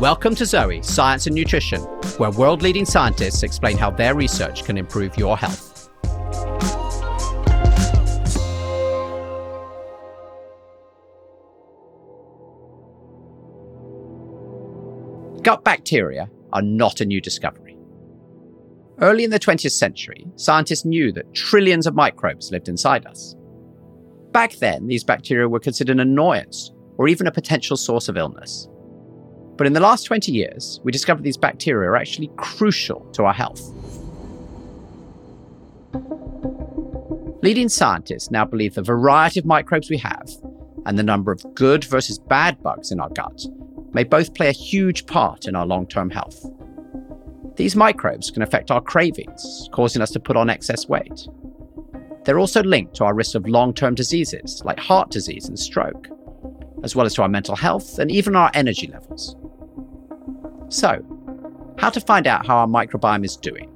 Welcome to Zoe, Science and Nutrition, where world leading scientists explain how their research can improve your health. Gut bacteria are not a new discovery. Early in the 20th century, scientists knew that trillions of microbes lived inside us. Back then, these bacteria were considered an annoyance or even a potential source of illness. But in the last 20 years, we discovered these bacteria are actually crucial to our health. Leading scientists now believe the variety of microbes we have and the number of good versus bad bugs in our gut may both play a huge part in our long term health. These microbes can affect our cravings, causing us to put on excess weight. They're also linked to our risk of long term diseases like heart disease and stroke, as well as to our mental health and even our energy levels. So, how to find out how our microbiome is doing?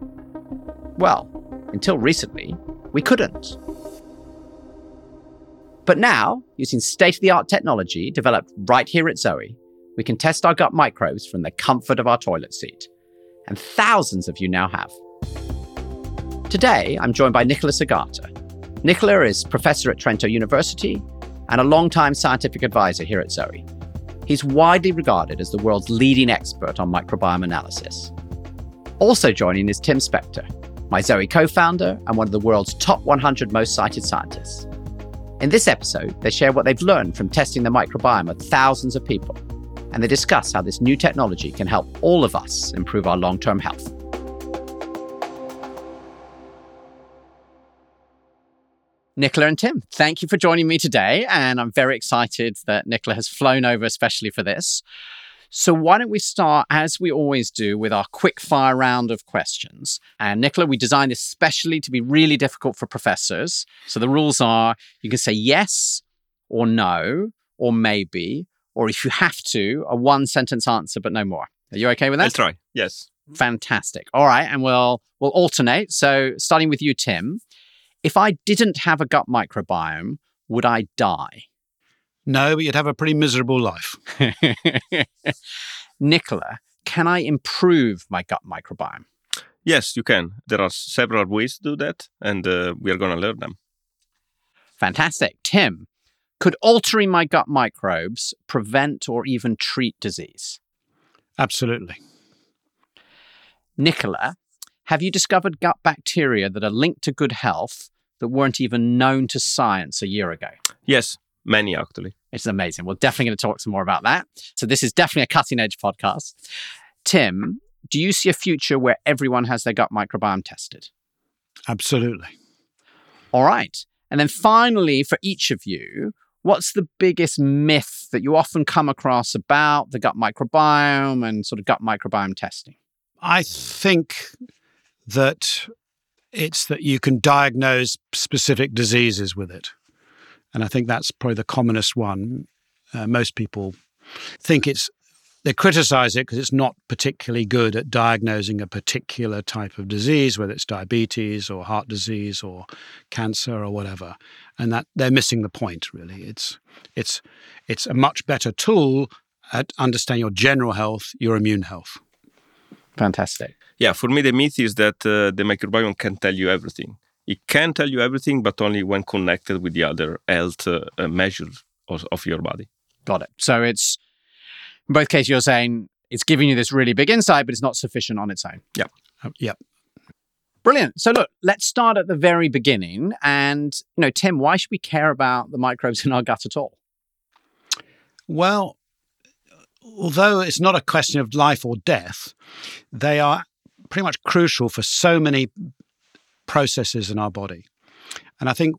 Well, until recently, we couldn't. But now, using state of the art technology developed right here at Zoe, we can test our gut microbes from the comfort of our toilet seat. And thousands of you now have. Today, I'm joined by Nicola Segata. Nicola is professor at Trento University and a long-time scientific advisor here at Zoe. He's widely regarded as the world's leading expert on microbiome analysis. Also joining is Tim Spector, my Zoe co founder and one of the world's top 100 most cited scientists. In this episode, they share what they've learned from testing the microbiome of thousands of people, and they discuss how this new technology can help all of us improve our long term health. Nicola and Tim, thank you for joining me today. And I'm very excited that Nicola has flown over especially for this. So, why don't we start, as we always do, with our quick fire round of questions? And Nicola, we designed this specially to be really difficult for professors. So, the rules are you can say yes or no or maybe, or if you have to, a one sentence answer, but no more. Are you okay with that? I'll try. Yes. Fantastic. All right. And we'll, we'll alternate. So, starting with you, Tim. If I didn't have a gut microbiome, would I die? No, but you'd have a pretty miserable life. Nicola, can I improve my gut microbiome? Yes, you can. There are several ways to do that, and uh, we are going to learn them. Fantastic. Tim, could altering my gut microbes prevent or even treat disease? Absolutely. Nicola, have you discovered gut bacteria that are linked to good health that weren't even known to science a year ago? Yes, many actually. It's amazing. We're definitely going to talk some more about that. So, this is definitely a cutting edge podcast. Tim, do you see a future where everyone has their gut microbiome tested? Absolutely. All right. And then finally, for each of you, what's the biggest myth that you often come across about the gut microbiome and sort of gut microbiome testing? I think that it's that you can diagnose specific diseases with it. And I think that's probably the commonest one. Uh, most people think it's, they criticize it because it's not particularly good at diagnosing a particular type of disease, whether it's diabetes or heart disease or cancer or whatever. And that they're missing the point, really. It's, it's, it's a much better tool at understanding your general health, your immune health. Fantastic. Yeah, for me, the myth is that uh, the microbiome can tell you everything. It can tell you everything, but only when connected with the other health uh, measures of, of your body. Got it. So it's, in both cases, you're saying it's giving you this really big insight, but it's not sufficient on its own. Yeah. Uh, yep. Brilliant. So look, let's start at the very beginning. And, you know, Tim, why should we care about the microbes in our gut at all? Well, although it's not a question of life or death, they are pretty much crucial for so many processes in our body. And I think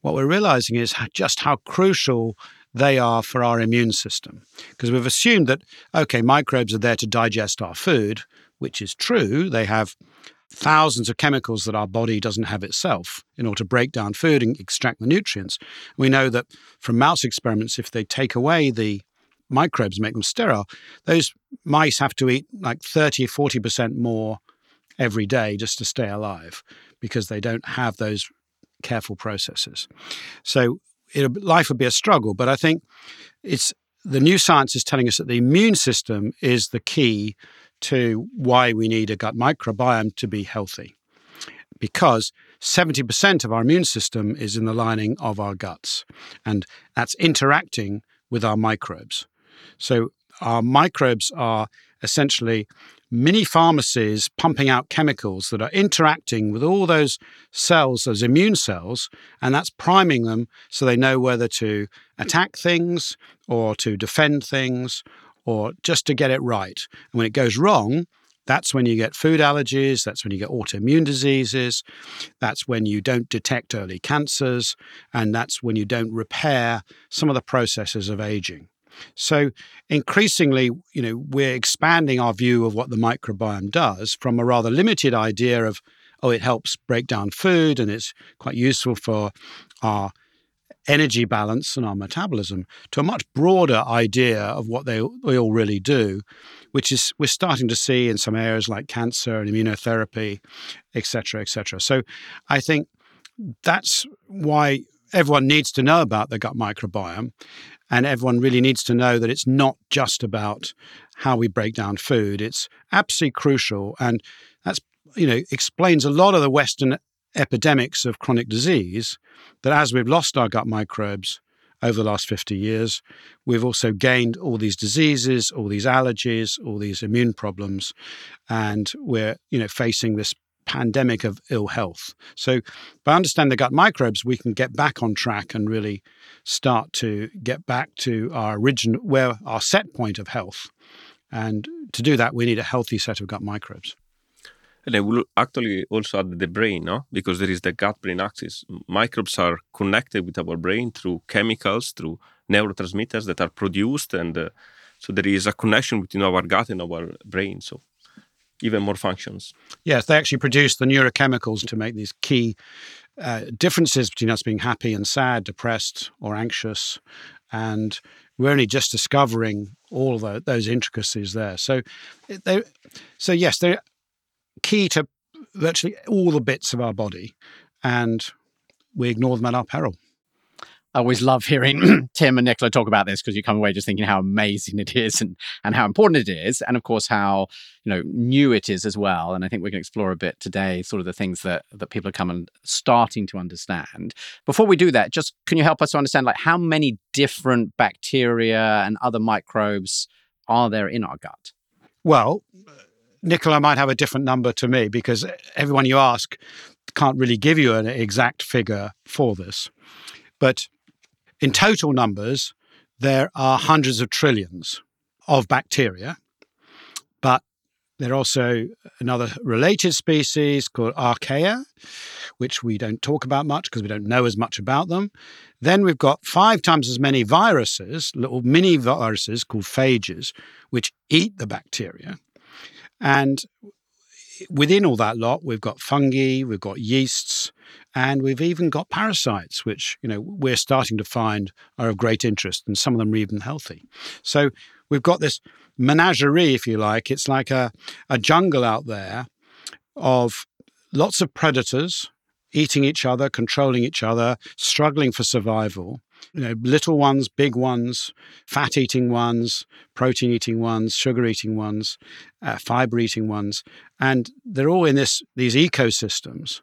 what we're realizing is just how crucial they are for our immune system. Because we've assumed that, okay, microbes are there to digest our food, which is true. They have thousands of chemicals that our body doesn't have itself in order to break down food and extract the nutrients. We know that from mouse experiments, if they take away the microbes make them sterile, those mice have to eat like 30 40% more every day just to stay alive because they don't have those careful processes. So life would be a struggle, but I think it's the new science is telling us that the immune system is the key to why we need a gut microbiome to be healthy. Because 70% of our immune system is in the lining of our guts, and that's interacting with our microbes. So, our microbes are essentially mini pharmacies pumping out chemicals that are interacting with all those cells, those immune cells, and that's priming them so they know whether to attack things or to defend things or just to get it right. And when it goes wrong, that's when you get food allergies, that's when you get autoimmune diseases, that's when you don't detect early cancers, and that's when you don't repair some of the processes of aging. So increasingly, you know, we're expanding our view of what the microbiome does from a rather limited idea of, oh, it helps break down food and it's quite useful for our energy balance and our metabolism to a much broader idea of what they, they all really do, which is we're starting to see in some areas like cancer and immunotherapy, et cetera, et cetera. So I think that's why everyone needs to know about the gut microbiome. And everyone really needs to know that it's not just about how we break down food. It's absolutely crucial. And that's, you know, explains a lot of the Western epidemics of chronic disease that as we've lost our gut microbes over the last 50 years, we've also gained all these diseases, all these allergies, all these immune problems, and we're you know facing this pandemic of ill health. So by understanding the gut microbes, we can get back on track and really start to get back to our original where our set point of health. And to do that, we need a healthy set of gut microbes. And I will actually also add the brain, no? Because there is the gut brain axis. Microbes are connected with our brain through chemicals, through neurotransmitters that are produced. And uh, so there is a connection between our gut and our brain. So even more functions. Yes, they actually produce the neurochemicals to make these key uh, differences between us being happy and sad, depressed or anxious. And we're only just discovering all the, those intricacies there. So, they, so yes, they're key to virtually all the bits of our body, and we ignore them at our peril. I always love hearing Tim and Nicola talk about this because you come away just thinking how amazing it is and, and how important it is. And of course, how, you know, new it is as well. And I think we can explore a bit today, sort of the things that, that people are coming starting to understand. Before we do that, just can you help us to understand like how many different bacteria and other microbes are there in our gut? Well, Nicola might have a different number to me because everyone you ask can't really give you an exact figure for this. But in total numbers, there are hundreds of trillions of bacteria, but there are also another related species called archaea, which we don't talk about much because we don't know as much about them. Then we've got five times as many viruses, little mini viruses called phages, which eat the bacteria. And within all that lot, we've got fungi, we've got yeasts, and we've even got parasites, which you know we're starting to find are of great interest, and some of them are even healthy. So we've got this menagerie, if you like. It's like a, a jungle out there of lots of predators eating each other, controlling each other, struggling for survival you know, little ones, big ones, fat eating ones, protein eating ones, sugar eating ones, uh, fiber eating ones, and they're all in this these ecosystems,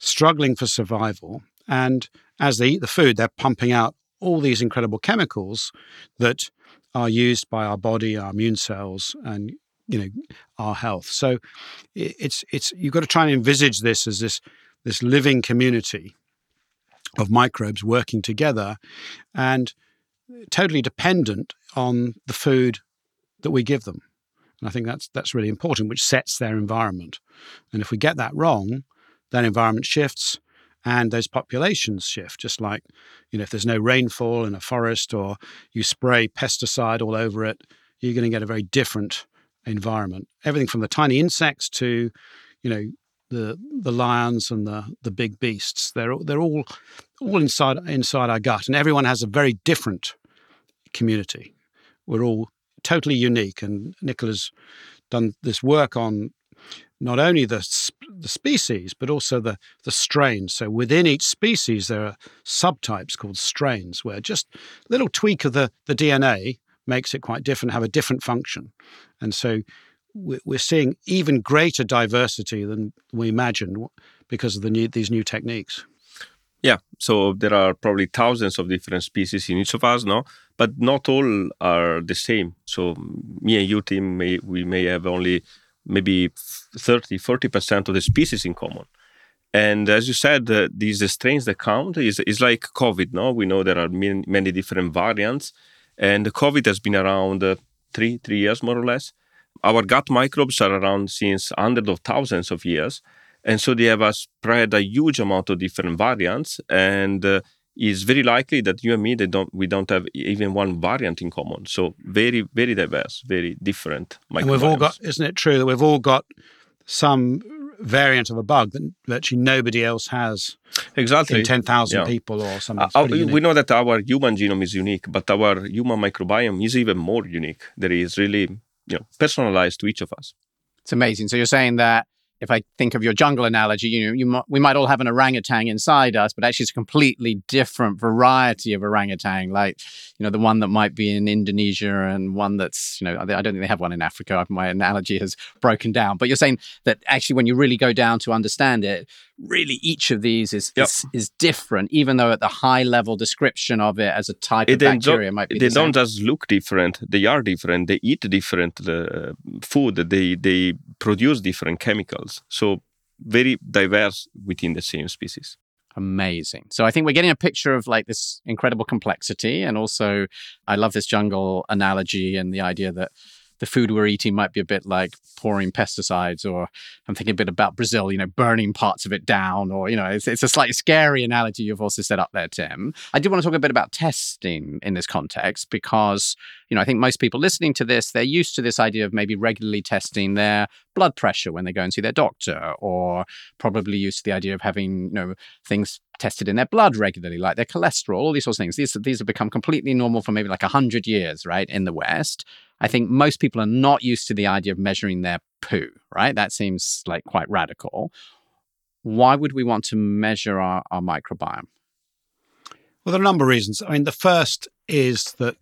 struggling for survival. And as they eat the food, they're pumping out all these incredible chemicals that are used by our body, our immune cells, and you know our health. So it's it's you've got to try and envisage this as this this living community of microbes working together and totally dependent on the food that we give them. And I think that's that's really important, which sets their environment. And if we get that wrong, that environment shifts and those populations shift. Just like, you know, if there's no rainfall in a forest or you spray pesticide all over it, you're going to get a very different environment. Everything from the tiny insects to, you know, the the lions and the the big beasts. They're they're all all inside inside our gut, and everyone has a very different community. We're all totally unique, and Nicola's done this work on not only the the species but also the the strains. So within each species, there are subtypes called strains, where just a little tweak of the the DNA makes it quite different, have a different function. And so we're seeing even greater diversity than we imagined because of the new, these new techniques. Yeah, so there are probably thousands of different species in each of us, no, but not all are the same. So me and you, Tim, may, we may have only maybe 30, 40% of the species in common. And as you said, uh, these strains that count is, is like COVID, no? We know there are many, many different variants, and COVID has been around uh, three, three years more or less. Our gut microbes are around since hundreds of thousands of years and so they have a spread a huge amount of different variants and uh, it's very likely that you and me they don't we don't have even one variant in common so very very diverse very different and we've all got isn't it true that we've all got some variant of a bug that virtually nobody else has exactly in 10,000 yeah. people or something. Uh, we know that our human genome is unique, but our human microbiome is even more unique. That is really you know personalized to each of us. It's amazing. So you're saying that if I think of your jungle analogy, you know, you we might all have an orangutan inside us, but actually it's a completely different variety of orangutan, like, you know, the one that might be in Indonesia and one that's, you know, I don't think they have one in Africa. My analogy has broken down. But you're saying that actually when you really go down to understand it, really each of these is yep. is, is, different, even though at the high level description of it as a type it of bacteria might be They the don't just look different, they are different. They eat different uh, food, they, they produce different chemicals. So very diverse within the same species. Amazing. So I think we're getting a picture of like this incredible complexity. And also, I love this jungle analogy and the idea that the food we're eating might be a bit like pouring pesticides, or I'm thinking a bit about Brazil, you know, burning parts of it down, or, you know, it's, it's a slightly scary analogy you've also set up there, Tim. I do want to talk a bit about testing in this context because, you know, I think most people listening to this, they're used to this idea of maybe regularly testing their blood pressure when they go and see their doctor, or probably used to the idea of having, you know, things tested in their blood regularly, like their cholesterol, all these sorts of things. These, these have become completely normal for maybe like 100 years, right, in the West. I think most people are not used to the idea of measuring their poo, right? That seems like quite radical. Why would we want to measure our, our microbiome? Well, there are a number of reasons. I mean, the first is that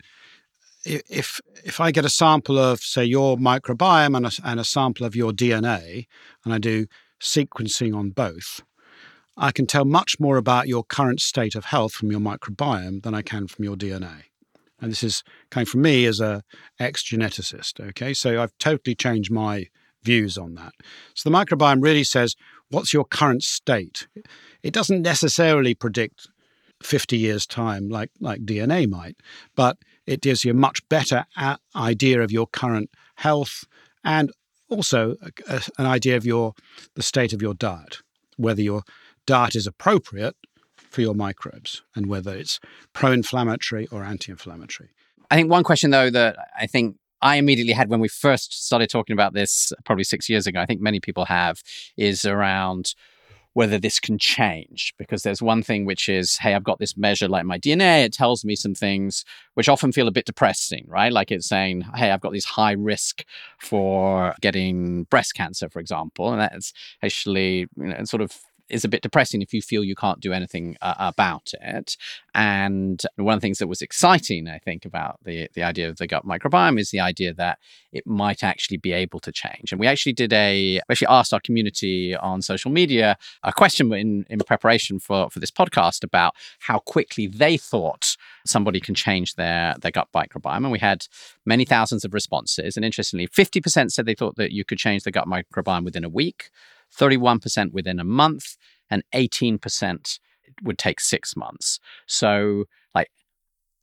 if if I get a sample of, say, your microbiome and a, and a sample of your DNA, and I do sequencing on both, I can tell much more about your current state of health from your microbiome than I can from your DNA. And this is coming from me as a ex-geneticist. Okay, so I've totally changed my views on that. So the microbiome really says, what's your current state? It doesn't necessarily predict 50 years' time like, like DNA might, but it gives you a much better a- idea of your current health and also a, a, an idea of your the state of your diet, whether your diet is appropriate for your microbes and whether it's pro inflammatory or anti inflammatory. I think one question, though, that I think I immediately had when we first started talking about this, probably six years ago, I think many people have, is around whether this can change. Because there's one thing which is, hey, I've got this measure like my DNA, it tells me some things which often feel a bit depressing, right? Like it's saying, hey, I've got this high risk for getting breast cancer, for example. And that's actually you know, sort of is a bit depressing if you feel you can't do anything uh, about it. And one of the things that was exciting, I think, about the the idea of the gut microbiome is the idea that it might actually be able to change. And we actually did a actually asked our community on social media a question in in preparation for for this podcast about how quickly they thought somebody can change their their gut microbiome. And we had many thousands of responses. And interestingly, 50% said they thought that you could change the gut microbiome within a week. 31% within a month, and 18% would take six months. So, like,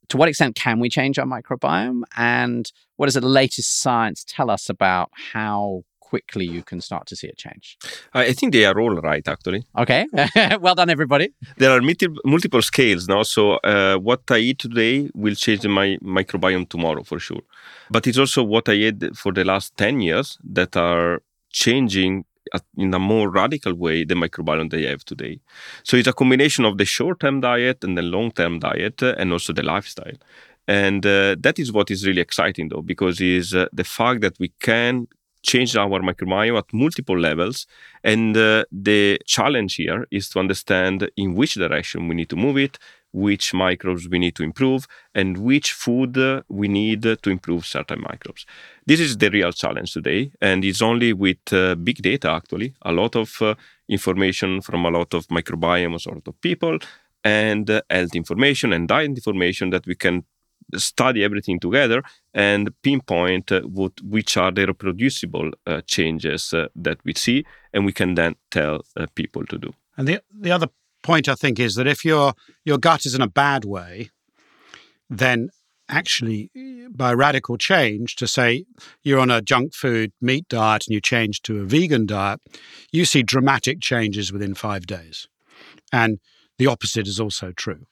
to what extent can we change our microbiome? And what does the latest science tell us about how quickly you can start to see a change? I think they are all right, actually. Okay, well done, everybody. There are multi- multiple scales now. So, uh, what I eat today will change my microbiome tomorrow for sure. But it's also what I ate for the last 10 years that are changing in a more radical way the microbiome they have today. So it's a combination of the short-term diet and the long-term diet uh, and also the lifestyle. And uh, that is what is really exciting though, because is uh, the fact that we can change our microbiome at multiple levels. And uh, the challenge here is to understand in which direction we need to move it, which microbes we need to improve and which food we need to improve certain microbes. This is the real challenge today, and it's only with uh, big data actually, a lot of uh, information from a lot of microbiomes, a lot of people, and uh, health information and diet information that we can study everything together and pinpoint uh, what, which are the reproducible uh, changes that we see, and we can then tell people to do. And the the other point I think is that if your your gut is in a bad way, then actually by radical change to say you're on a junk food meat diet and you change to a vegan diet, you see dramatic changes within five days. And the opposite is also true.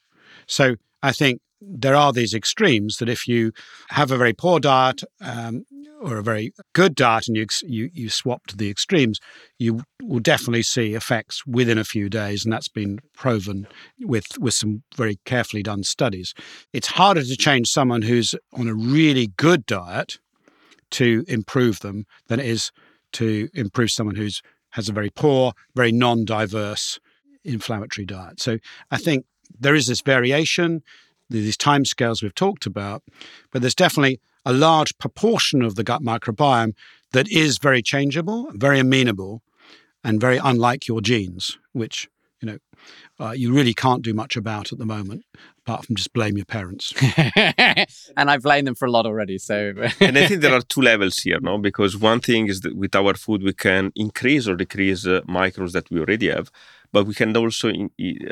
So I think there are these extremes that if you have a very poor diet um, or a very good diet and you, you, you swap to the extremes, you will definitely see effects within a few days. And that's been proven with, with some very carefully done studies. It's harder to change someone who's on a really good diet to improve them than it is to improve someone who's has a very poor, very non-diverse inflammatory diet. So I think there is this variation these timescales we've talked about, but there's definitely a large proportion of the gut microbiome that is very changeable, very amenable, and very unlike your genes, which you know uh, you really can't do much about at the moment, apart from just blame your parents. and I blame them for a lot already. So, and I think there are two levels here, no? Because one thing is that with our food we can increase or decrease uh, microbes that we already have, but we can also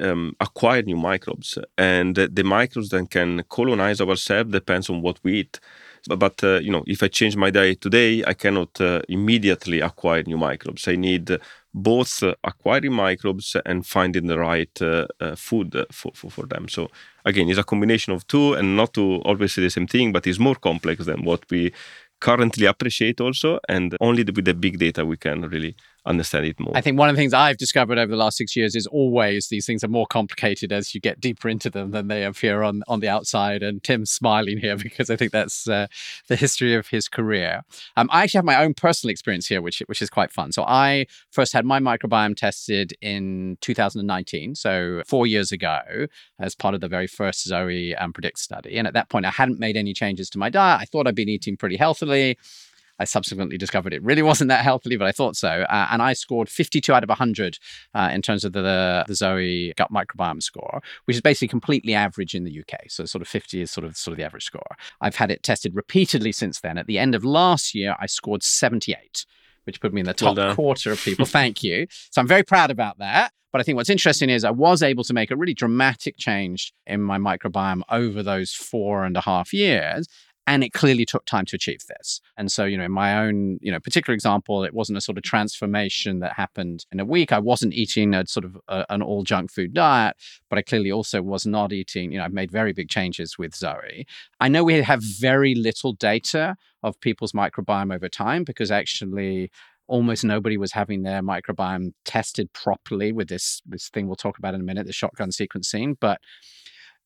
um, acquire new microbes, and the microbes then can colonize our cell depends on what we eat. But, but uh, you know, if I change my diet today, I cannot uh, immediately acquire new microbes. I need both uh, acquiring microbes and finding the right uh, uh, food for, for, for them. So again, it's a combination of two, and not to always say the same thing, but it's more complex than what we currently appreciate also, and only with the big data we can really understand it more. I think one of the things I've discovered over the last six years is always these things are more complicated as you get deeper into them than they appear on on the outside. And Tim's smiling here because I think that's uh, the history of his career. Um, I actually have my own personal experience here, which which is quite fun. So I first had my microbiome tested in 2019, so four years ago, as part of the very first Zoe um, Predict study. And at that point, I hadn't made any changes to my diet. I thought I'd been eating pretty healthily. I subsequently discovered it really wasn't that healthily, but I thought so. Uh, and I scored 52 out of 100 uh, in terms of the, the Zoe gut microbiome score, which is basically completely average in the UK. So sort of 50 is sort of sort of the average score. I've had it tested repeatedly since then. At the end of last year, I scored 78 which put me in the top well quarter of people. Thank you. So I'm very proud about that. But I think what's interesting is I was able to make a really dramatic change in my microbiome over those four and a half years. And it clearly took time to achieve this. And so, you know, in my own, you know, particular example, it wasn't a sort of transformation that happened in a week. I wasn't eating a sort of a, an all junk food diet, but I clearly also was not eating, you know, I've made very big changes with Zoe. I know we have very little data of people's microbiome over time because actually almost nobody was having their microbiome tested properly with this this thing we'll talk about in a minute, the shotgun sequencing. But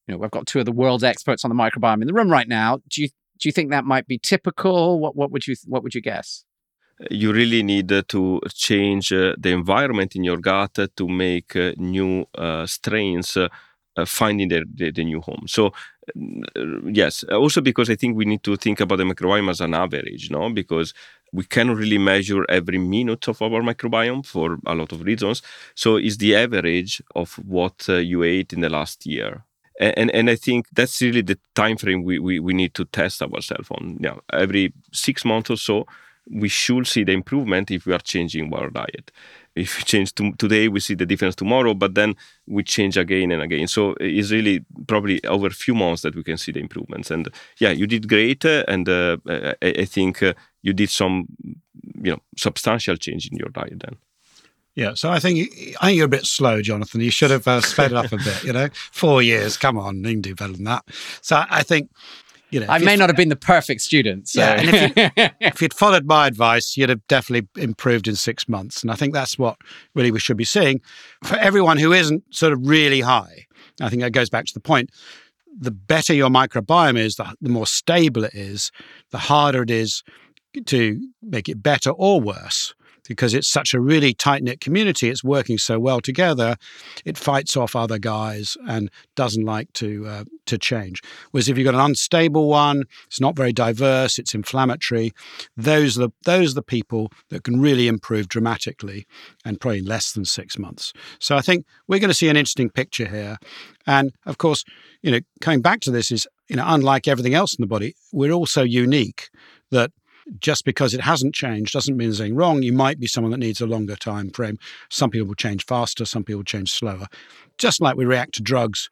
you know, we've got two of the world's experts on the microbiome in the room right now. Do you do you think that might be typical? What what would you what would you guess? You really need uh, to change uh, the environment in your gut to make uh, new uh, strains uh, uh, finding the, the, new home. So yes, also because I think we need to think about the microbiome as an average, no? Because we cannot really measure every minute of our microbiome for a lot of reasons. So it's the average of what you ate in the last year and and I think that's really the time frame we, we, we need to test ourselves on. Yeah, every six months or so, we should see the improvement if we are changing our diet. If we change to, today, we see the difference tomorrow, but then we change again and again. So it's really probably over a few months that we can see the improvements. And yeah, you did great, uh, and uh, I, I, think uh, you did some, you know, substantial change in your diet then. Yeah, so I think I think you're a bit slow, Jonathan. You should have uh, sped it up a bit. You know, four years. Come on, you can do better than that. So I think you know, I may not have been the perfect student. So. Yeah, if, you, you'd followed my advice, you'd have definitely improved in six months. And I think that's what really we should be seeing for everyone who isn't sort of really high. I think that goes back to the point. The better your microbiome is, the, the more stable it is, the harder it is to make it better or worse because it's such a really tight knit community. It's working so well together. It fights off other guys and doesn't like to uh, to change. Whereas if you've got an unstable one, it's not very diverse. It's inflammatory. Those are the those are the people that can really improve dramatically, and probably in less than six months. So I think we're going to see an interesting picture here. And of course, you know, coming back to this is you know, unlike everything else in the body, we're also unique that just because it hasn't changed doesn't mean there's anything wrong. You might be someone that needs a longer time frame. Some people will change faster, some people change slower. Just like we react to drugs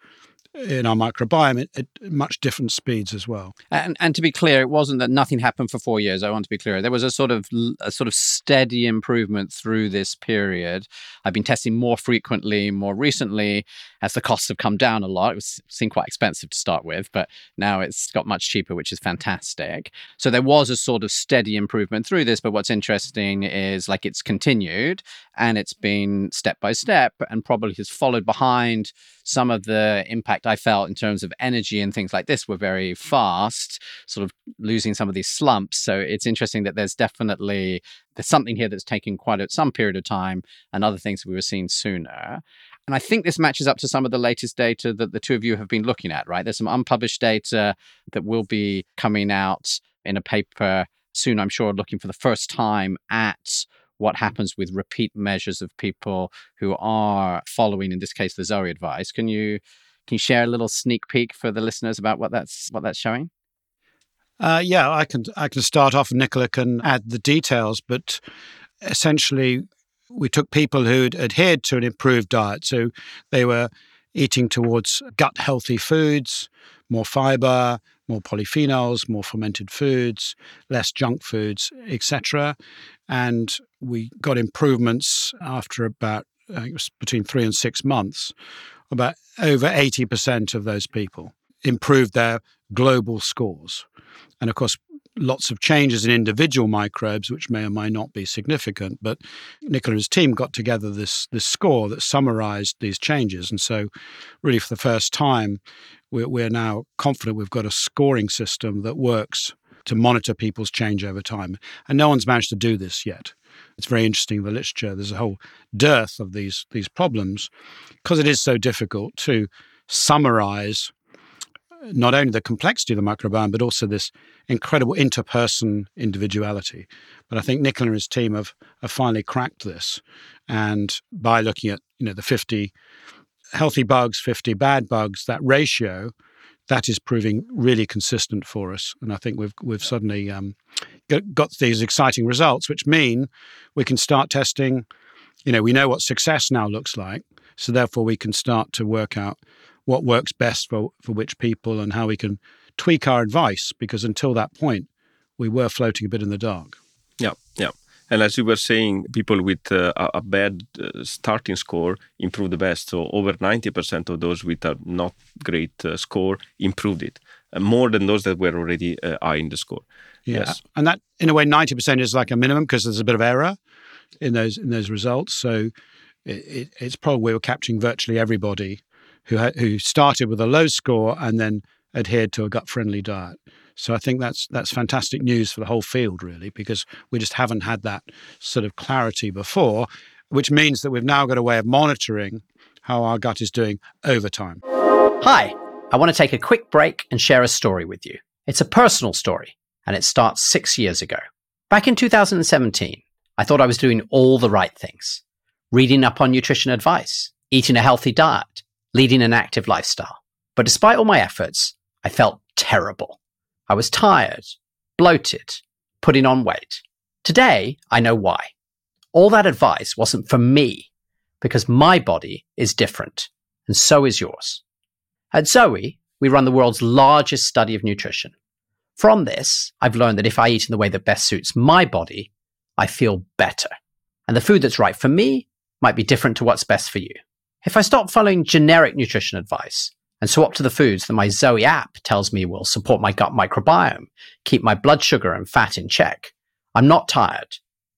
in our microbiome at, much different speeds as well. And, and to be clear, it wasn't that nothing happened for four years. I want to be clear. There was a sort of a sort of steady improvement through this period. I've been testing more frequently, more recently, as the costs have come down a lot. It was seemed quite expensive to start with, but now it's got much cheaper, which is fantastic. So there was a sort of steady improvement through this. But what's interesting is like it's continued and it's been step by step and probably has followed behind some of the impact I felt in terms of energy and things like this were very mm. fast, sort of losing some of these slumps. So it's interesting that there's definitely there's something here that's taking quite a, some period of time and other things we were seeing sooner. And I think this matches up to some of the latest data that the two of you have been looking at, right? There's some unpublished data that will be coming out in a paper soon, I'm sure, looking for the first time at what happens with repeat measures of people who are following, in this case, the Zoe advice. Can you can you share a little sneak peek for the listeners about what that's what that's showing? Uh, yeah, I can I can start off. Nicola can add the details, but essentially, we took people who'd adhered to an improved diet, so they were eating towards gut healthy foods, more fiber, more polyphenols, more fermented foods, less junk foods, etc. And we got improvements after about between three and six months. About over 80% of those people improved their global scores. And of course, lots of changes in individual microbes, which may or may not be significant. But Nicola and his team got together this this score that summarized these changes, and so really for the first time, we're, we're now confident we've got a scoring system that works to monitor people's change over time. And no one's managed to do this yet. It's very interesting the literature. There's a whole dearth of these these problems because it is so difficult to summarize uh, not only the complexity of the microbiome, but also this incredible interperson individuality. But I think Nicola and his team have, have finally cracked this. And by looking at, you know, the 50 healthy bugs, 50 bad bugs, that ratio, that is proving really consistent for us. And I think we've, we've suddenly um, got these exciting results, which mean we can start testing, you know, we know what success now looks like. So therefore we can start to work out what works best for, for which people and how we can tweak our advice because until that point we were floating a bit in the dark yeah yeah and as you were saying people with uh, a bad uh, starting score improve the best so over 90% of those with a not great uh, score improved it uh, more than those that were already uh, high in the score yeah yes. and that in a way 90% is like a minimum because there's a bit of error in those in those results so it, it, it's probably we were capturing virtually everybody who ha- who started with a low score and then adhered to a gut friendly diet. So I think that's that's fantastic news for the whole field, really, because we just haven't had that sort of clarity before, which means that we've now got a way of monitoring how our gut is doing over time. Hi, I want to take a quick break and share a story with you. It's a personal story, and it starts six years ago. Back in 2017, I thought I was doing all the right things reading up on nutrition advice, eating a healthy diet leading an active lifestyle. But despite all my efforts, I felt terrible. I was tired, bloated, putting on weight. Today, I know why. All that advice wasn't for me because my body is different and so is yours. At Zoe, we run the world's largest study of nutrition. From this, I've learned that if I eat in the way that best suits my body, I feel better. And the food that's right for me might be different to what's best for you. If I stop following generic nutrition advice and swap to the foods that my Zoe app tells me will support my gut microbiome, keep my blood sugar and fat in check, I'm not tired,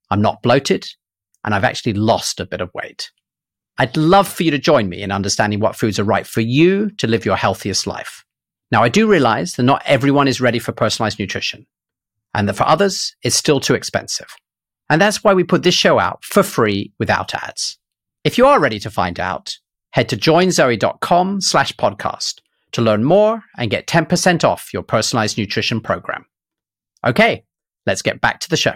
I'm not bloated, and I've actually lost a bit of weight. I'd love for you to join me in understanding what foods are right for you to live your healthiest life. Now, I do realize that not everyone is ready for personalized nutrition, and that for others, it's still too expensive. And that's why we put this show out for free without ads. If you are ready to find out, head to joinzoe.com slash podcast to learn more and get 10% off your personalized nutrition program. Okay, let's get back to the show.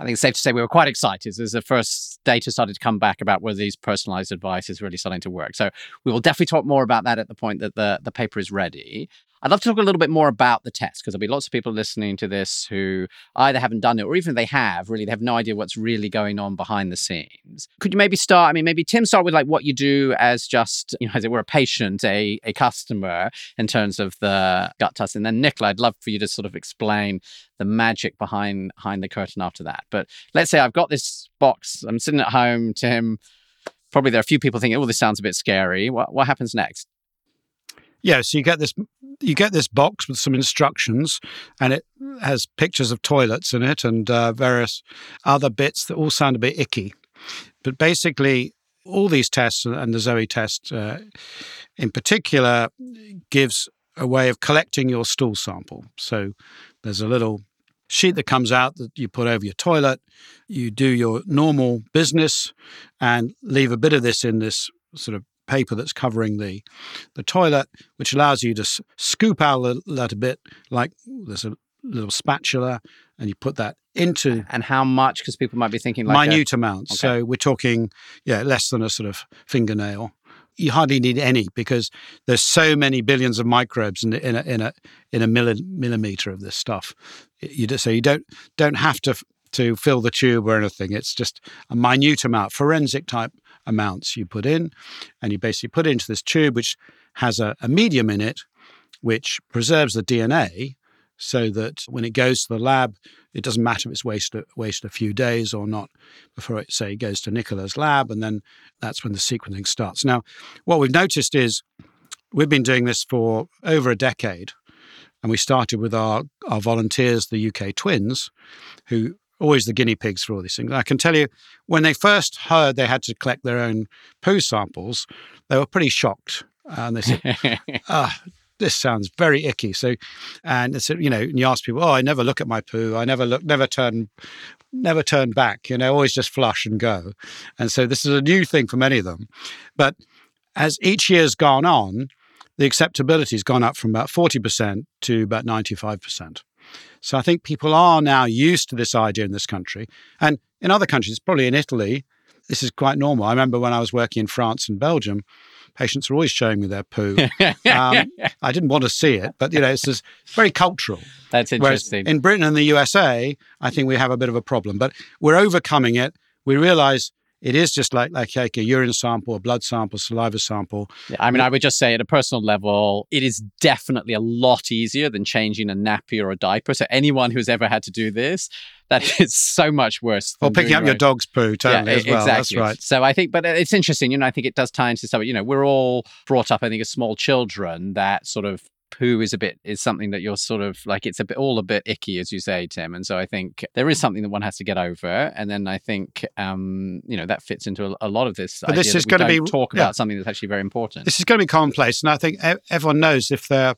I think it's safe to say we were quite excited as the first data started to come back about whether these personalized advice is really starting to work. So we will definitely talk more about that at the point that the, the paper is ready. I'd love to talk a little bit more about the test because there'll be lots of people listening to this who either haven't done it or even they have, really, they have no idea what's really going on behind the scenes. Could you maybe start? I mean, maybe Tim, start with like what you do as just, you know, as it were a patient, a, a customer in terms of the gut test. And then, Nicola, I'd love for you to sort of explain the magic behind behind the curtain after that. But let's say I've got this box, I'm sitting at home, Tim. Probably there are a few people thinking, oh, this sounds a bit scary. What, what happens next? Yeah, so you get this you get this box with some instructions, and it has pictures of toilets in it and uh, various other bits that all sound a bit icky. But basically, all these tests and the Zoe test uh, in particular gives a way of collecting your stool sample. So there's a little sheet that comes out that you put over your toilet. You do your normal business and leave a bit of this in this sort of paper that's covering the the toilet, which allows you to s- scoop out a, a bit, like there's a little spatula, and you put that into and how much? Because people might be thinking like minute amounts. okay. So we're talking, yeah, less than a sort of fingernail. You hardly need any because there's so many billions of microbes in a, in a, in a, in a milli- millimeter of this stuff. You just, so you don't don't have to to fill the tube or anything. It's just a minute amount, forensic type amounts you put in, and you basically put into this tube which has a, a medium in it, which preserves the DNA so that when it goes to the lab, it doesn't matter if it's wasted wasted a few days or not before it say goes to Nicola's lab, and then that's when the sequencing starts. Now, what we've noticed is we've been doing this for over a decade, and we started with our our volunteers, the UK twins, who always the guinea pigs for all these things. I can tell you, when they first heard they had to collect their own poo samples, they were pretty shocked, and they said, "Ah." this sounds very icky. So, and it's you know, and you ask people, oh, I never look at my poo. I never look, never turn, never turn back. You know, always just flush and go. And so this is a new thing for many of them. But as each year's gone on, the acceptability has gone up from about forty percent to about ninety-five percent. So I think people are now used to this idea in this country, and in other countries, probably in Italy, this is quite normal. I remember when I was working in France and Belgium patients were always showing me their poo. Um, I didn't want to see it, but you know, it's just very cultural. That's Whereas interesting. in Britain and the USA, I think we have a bit of a problem, but we're overcoming it. We realize it is just like like, like a urine sample, a blood sample, saliva sample. Yeah, I mean, I would just say at a personal level, it is definitely a lot easier than changing a nappy or a diaper. So anyone who's ever had to do this, that is so much worse. Or picking up your dog's poo, totally yeah, as well. Exactly. That's right. So I think, but uh, it's interesting. You know, I think it does tie into stuff. You know, we're all brought up, I think, as small children that sort of poo is a bit is something that you're sort of like it's a bit all a bit icky as you say tim and so i think there is something that one has to get over and then i think um you know that fits into a, a lot of this But idea this is gonna be- talk yeah. about something that's actually very important This is going to be commonplace, and I think everyone knows if they're,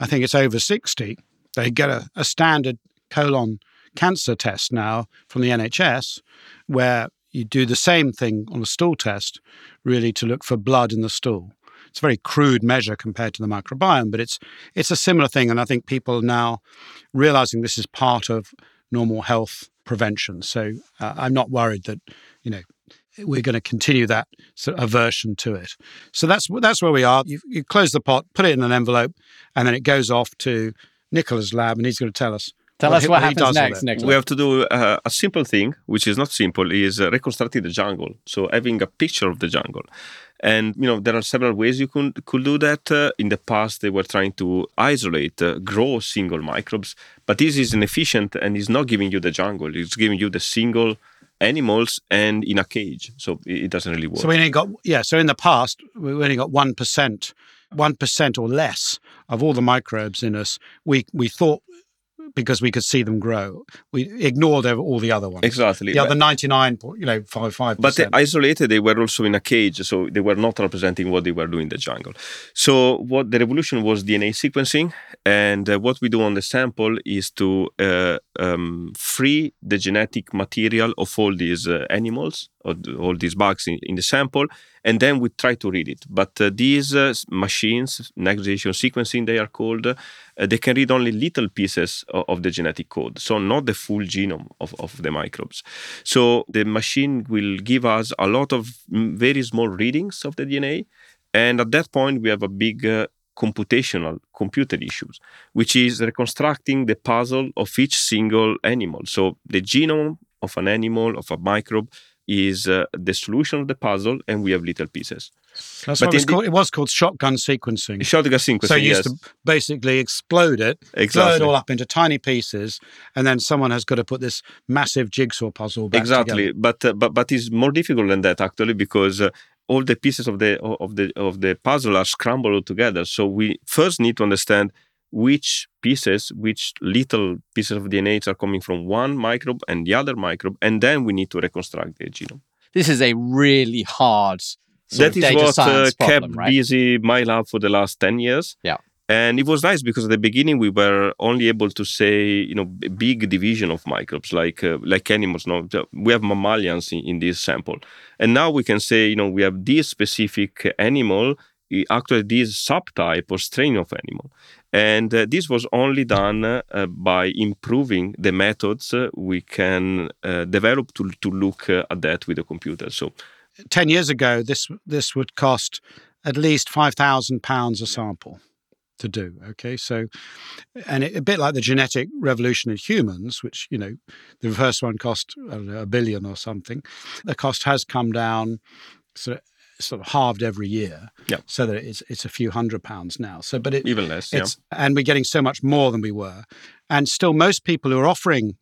I think it's over sixty, they get a, a standard colon cancer test now from the NHS, where you do the same thing on a stool test, really to look for blood in the stool. It's a very crude measure compared to the microbiome, but it's it's a similar thing, and I think people are now realizing this is part of normal health prevention. So uh, I'm not worried that you know we're going to continue that sort of aversion to it. So that's that's where we are. You, you close the pot, put it in an envelope, and then it goes off to Nicola's lab, and he's going to tell us. tell what us he- what he happens does next. Nicola. We have to do uh, a simple thing, which is not simple, is uh, reconstructing the jungle. So having a picture of the jungle. And you know there are several ways you could could do that. Uh, in the past, they were trying to isolate, uh, grow single microbes, but this is inefficient and is not giving you the jungle. It's giving you the single animals and in a cage, so it, it doesn't really work. So we only got yeah. So in the past, we only got one percent, one percent or less of all the microbes in us. We we thought because we could see them grow. We ignored all the other ones. Exactly. The other 99, you know, 5 5 But they isolated, they were also in a cage, so they were not representing what they were doing in the jungle. So what the revolution was DNA sequencing, and uh, what we do on the sample is to uh, um, free the genetic material of all these uh, animals, all these bugs in, in, the sample, and then we try to read it. But uh, these uh, machines, next generation sequencing, they are called, uh, they can read only little pieces of, of, the genetic code, so not the full genome of, of the microbes. So the machine will give us a lot of very small readings of the DNA, and at that point we have a big uh, computational computer issues, which is reconstructing the puzzle of each single animal. So the genome of an animal, of a microbe, is uh, the solution of the puzzle, and we have little pieces. That's but what it was, called, it was called shotgun sequencing. Shotgun sequencing. So you used to basically explode it, exactly. blow it all up into tiny pieces, and then someone has got to put this massive jigsaw puzzle back exactly. Together. But uh, but but it's more difficult than that actually because uh, all the pieces of the of the of the puzzle are scrambled together. So we first need to understand which pieces, which little pieces of DNA are coming from one microbe and the other microbe, and then we need to reconstruct the genome. This is a really hard. that is what uh, problem, kept right? busy my lab for the last ten years. Yeah. And it was nice because at the beginning we were only able to say, you know, big division of microbes like uh, like animals. No, we have mammalians in, in this sample, and now we can say, you know, we have this specific animal, actually this subtype or strain of animal, and uh, this was only done uh, by improving the methods uh, we can uh, develop to to look uh, at that with a computer. So, ten years ago, this this would cost at least five thousand pounds a sample to do. Okay, so and it, a bit like the genetic revolution in humans, which you know the first one cost know, a billion or something. The cost has come down, sort of, sort of halved every year. Yeah. So that it's it's a few hundred pounds now. So, but it even less. Yeah. and we're getting so much more than we were, and still most people who are offering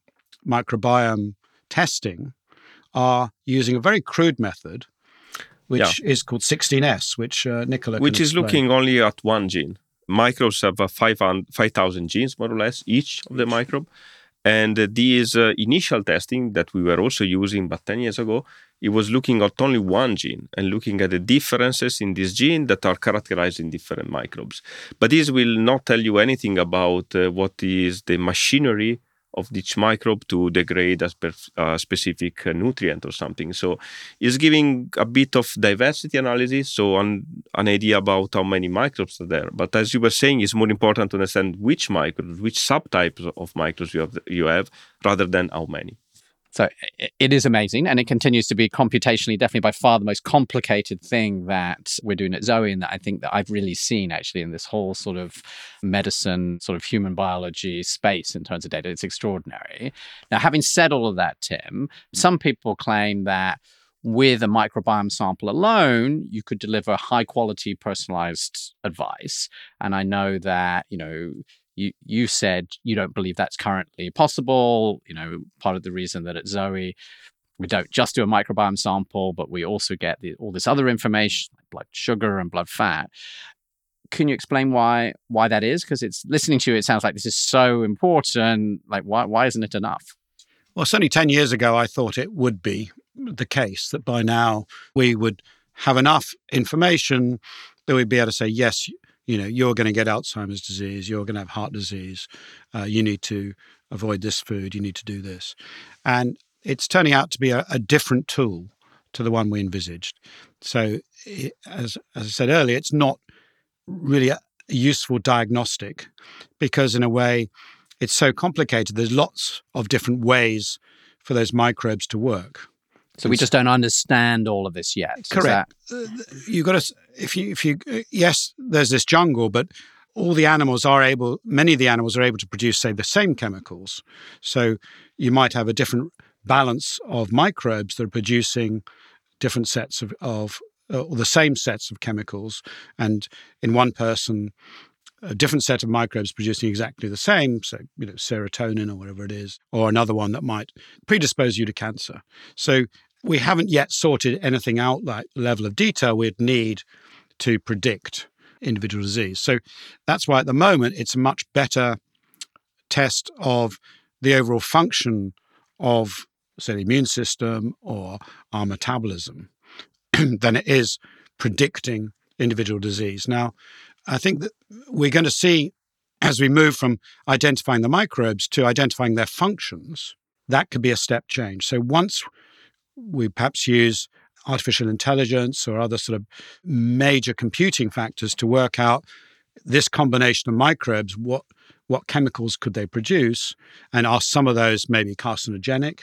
microbiome testing are using a very crude method which yeah. is called 16S, which uh, Nicola Which is explain. looking only at one gene microbes have uh, 5,000 genes, more or less, each of the microbe. And uh, this uh, initial testing that we were also using, but 10 years ago, it was looking at only one gene and looking at the differences in this gene that are characterized in different microbes. But this will not tell you anything about uh, what is the machinery of each microbe to degrade a, spe- a specific uh, nutrient or something. So it's giving a bit of diversity analysis, so an, an idea about how many microbes are there. But as you were saying, it's more important to understand which microbes, which subtypes of microbes you have, you have rather than how many. So it is amazing, and it continues to be computationally definitely by far the most complicated thing that we're doing at Zoe, and that I think that I've really seen actually in this whole sort of medicine, sort of human biology space in terms of data. It's extraordinary. Now, having said all of that, Tim, some people claim that with a microbiome sample alone, you could deliver high quality personalized advice. And I know that, you know, you you said you don't believe that's currently possible. You know, part of the reason that at Zoe we don't just do a microbiome sample, but we also get the, all this other information like blood sugar and blood fat. Can you explain why why that is? Because it's listening to you, it sounds like this is so important. Like, why why isn't it enough? Well, certainly ten years ago, I thought it would be the case that by now we would have enough information that we'd be able to say yes, you know, you're going to get Alzheimer's disease, you're going to have heart disease, uh, you need to avoid this food, you need to do this. And it's turning out to be a, a different tool to the one we envisaged. So, it, as, as I said earlier, it's not really a useful diagnostic because, in a way, it's so complicated. There's lots of different ways for those microbes to work. So we just don't understand all of this yet. Correct. Uh, you got to if you if you uh, yes, there's this jungle, but all the animals are able. Many of the animals are able to produce, say, the same chemicals. So you might have a different balance of microbes that are producing different sets of, of uh, or the same sets of chemicals, and in one person a different set of microbes producing exactly the same, so you know serotonin or whatever it is, or another one that might predispose you to cancer. So we haven't yet sorted anything out like level of detail we'd need to predict individual disease. So that's why at the moment it's a much better test of the overall function of, say, the immune system or our metabolism than it is predicting individual disease. Now, I think that we're going to see as we move from identifying the microbes to identifying their functions, that could be a step change. So once we perhaps use artificial intelligence or other sort of major computing factors to work out this combination of microbes, what what chemicals could they produce, and are some of those maybe carcinogenic,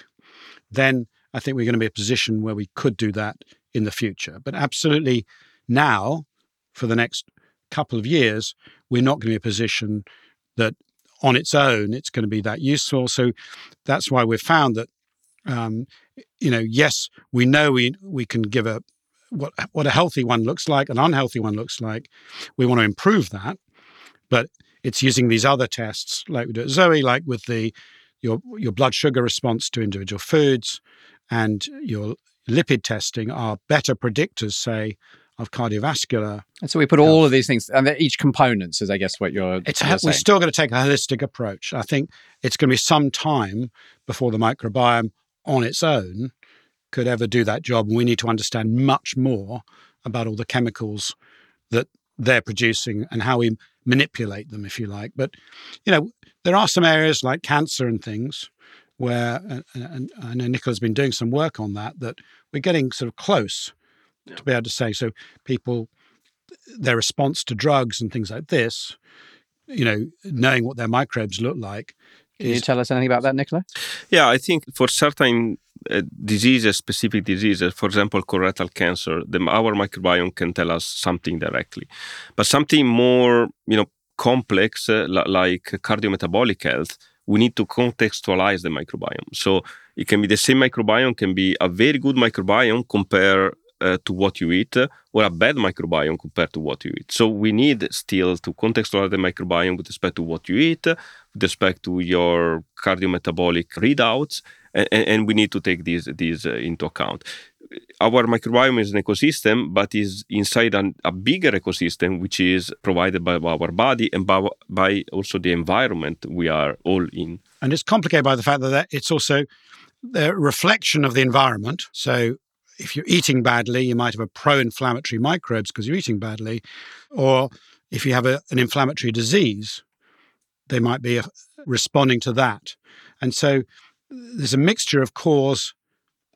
then I think we're going to be in a position where we could do that in the future. But absolutely now, for the next couple of years, we're not going to be in a position that on its own it's going to be that useful. So that's why we've found that, um, you know, yes, we know we we can give a what what a healthy one looks like, an unhealthy one looks like. We want to improve that, but it's using these other tests like we do at Zoe, like with the your your blood sugar response to individual foods and your lipid testing are better predictors, say, of cardiovascular. And so we put health. all of these things, and each components is, I guess, what you're. It's you're we're still going to take a holistic approach. I think it's going to be some time before the microbiome on its own could ever do that job. And we need to understand much more about all the chemicals that they're producing and how we manipulate them, if you like. But, you know, there are some areas like cancer and things where, and, I know Nicola's been doing some work on that, that we're getting sort of close yeah. to be able to say. So people, their response to drugs and things like this, you know, knowing what their microbes look like. Can you tell us anything about that, Nicola? Yeah, I think for certain uh, diseases, specific diseases, for example, colorectal cancer, the, our microbiome can tell us something directly. But something more, you know, complex, uh, like cardiometabolic health, we need to contextualize the microbiome. So it can be the same microbiome, can be a very good microbiome compared uh, to what you eat, or a bad microbiome compared to what you eat. So we need still to contextualize the microbiome with respect to what you eat, with respect to your cardiometabolic readouts, and, and we need to take these these uh, into account. Our microbiome is an ecosystem, but is inside an, a bigger ecosystem, which is provided by our body and by, by also the environment we are all in. And it's complicated by the fact that it's also the reflection of the environment. So if you're eating badly, you might have a pro-inflammatory microbes because you're eating badly, or if you have a, an inflammatory disease, they might be uh, responding to that. And so there's a mixture of cause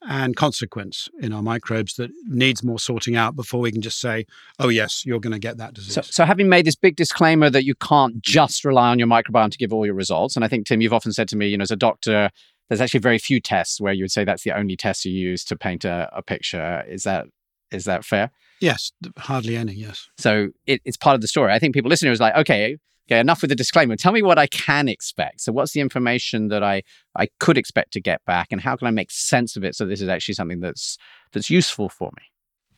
and consequence in our microbes that needs more sorting out before we can just say, oh, yes, you're going to get that disease. So, so, having made this big disclaimer that you can't just rely on your microbiome to give all your results, and I think, Tim, you've often said to me, you know, as a doctor, there's actually very few tests where you would say that's the only test you use to paint a, a picture. Is that is that fair? Yes, hardly any. Yes. So it, it's part of the story. I think people listening is like, okay, okay, enough with the disclaimer. Tell me what I can expect. So what's the information that I I could expect to get back, and how can I make sense of it so this is actually something that's that's useful for me?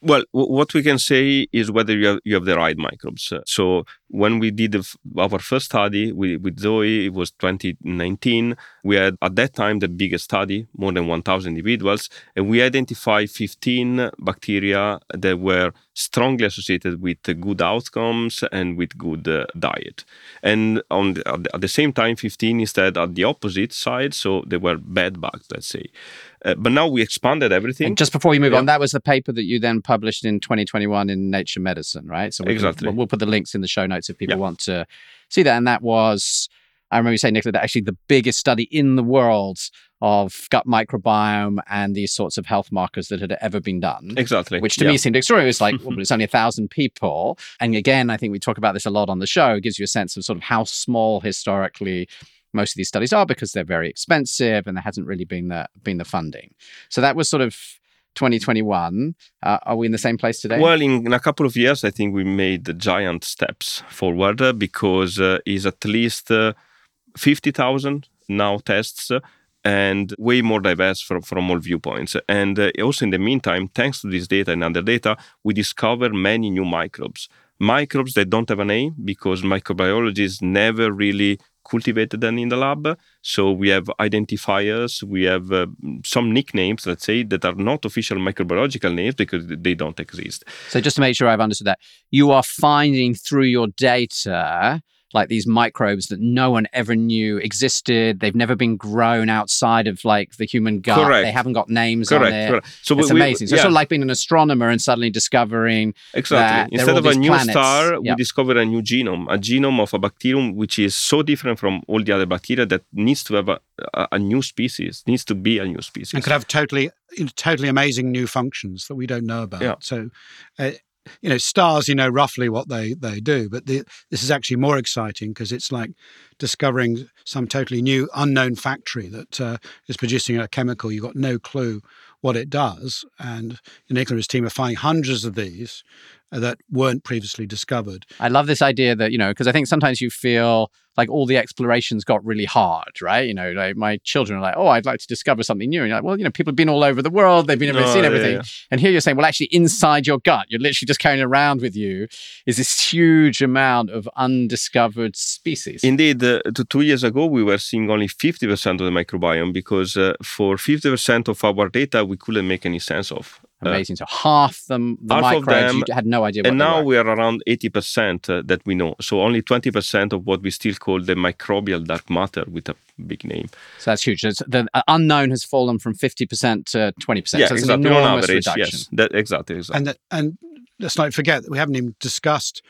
Well, what we can say is whether you have, you have the right microbes. So when we did f- our first study with, with Zoe, it was 2019. We had at that time the biggest study, more than 1,000 individuals, and we identified 15 bacteria that were strongly associated with good outcomes and with good uh, diet. And on the, at the same time, 15 instead at the opposite side, so they were bad bugs, let's say. Uh, but now we expanded everything. And just before you move yeah. on, that was the paper that you then published in 2021 in Nature Medicine, right? So we'll, exactly. We'll, we'll, put the links in the show notes if people yeah. want to see that. And that was, I remember you saying, Nicola, that actually the biggest study in the world of gut microbiome and these sorts of health markers that had ever been done. Exactly. Which to yeah. me seemed extraordinary. It was like, well, it's only a thousand people. And again, I think we talk about this a lot on the show. It gives you a sense of sort of how small historically most of these studies are because they're very expensive and there hasn't really been the been the funding. So that was sort of 2021. Uh, are we in the same place today? Well, in, in, a couple of years, I think we made giant steps forward uh, because uh, is at least uh, 50,000 now tests uh, and way more diverse from, from all viewpoints. And uh, also in the meantime, thanks to this data and other data, we discover many new microbes. Microbes that don't have a name because microbiologists never really cultivated them in the lab. So we have identifiers, we have uh, some nicknames, let's say, that are not official microbiological names because they don't exist. So just to make sure I've understood that, you are finding through your data like these microbes that no one ever knew existed. They've never been grown outside of like the human gut. Correct. They haven't got names correct, on it. correct. So it's we- we- amazing. So it's sort of like being an astronomer and suddenly discovering Exactly. that there are Instead all of a new planets. star, Yep. we discover a new genome, a genome of a bacterium which is so different from all the other bacteria that needs to have a, a, a new species, needs to be a new species. and could have totally totally amazing new functions that we don't know about. Yeah. So, uh, you know, stars, you know roughly what they they do, but the, this is actually more exciting because it's like discovering some totally new unknown factory that uh, is producing a chemical you've got no clue what it does. And Nicola and his team are finding hundreds of these that weren't previously discovered. I love this idea that, you know, because I think sometimes you feel like all the explorations got really hard, right? You know, like my children are like, oh, I'd like to discover something new. And you're like, well, you know, people have been all over the world, they've been able to No, see yeah, everything. yeah. And here you're saying, well, actually, inside your gut, you're literally just carrying around with you is this huge amount of undiscovered species. Indeed, uh, t- two years ago, we were seeing only 50% of the microbiome because uh, for 50% of our data, we couldn't make any sense of. Uh, Amazing. So half them, the half of microbes, them- you had no idea what and they now were. we are around 80% uh, that we know. So only 20% of what we still call the microbial dark matter with a big name. So that's huge. So it's- the uh, unknown has fallen from 50% to 20%. yeah, so exactly. an On average, reduction. yes. That, exactly, exactly. And that, and let's not forget that we haven't even discussed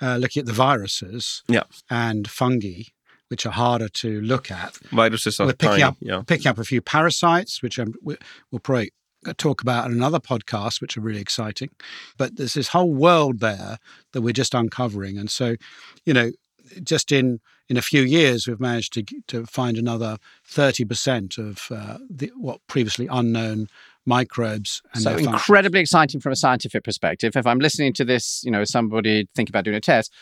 uh, looking at the viruses Yeah. and fungi, which are harder to look at. Viruses are We're picking tiny. up yeah. picking up a few parasites, which um, we'll probably talk about in another podcast, which are really exciting. But there's this whole world there that we're just uncovering, and so, you know, just in in a few years, we've managed to to find another thirty percent of uh, the, what previously unknown microbes. And so incredibly exciting from a scientific perspective. If I'm listening to this, you know, somebody think about doing a test,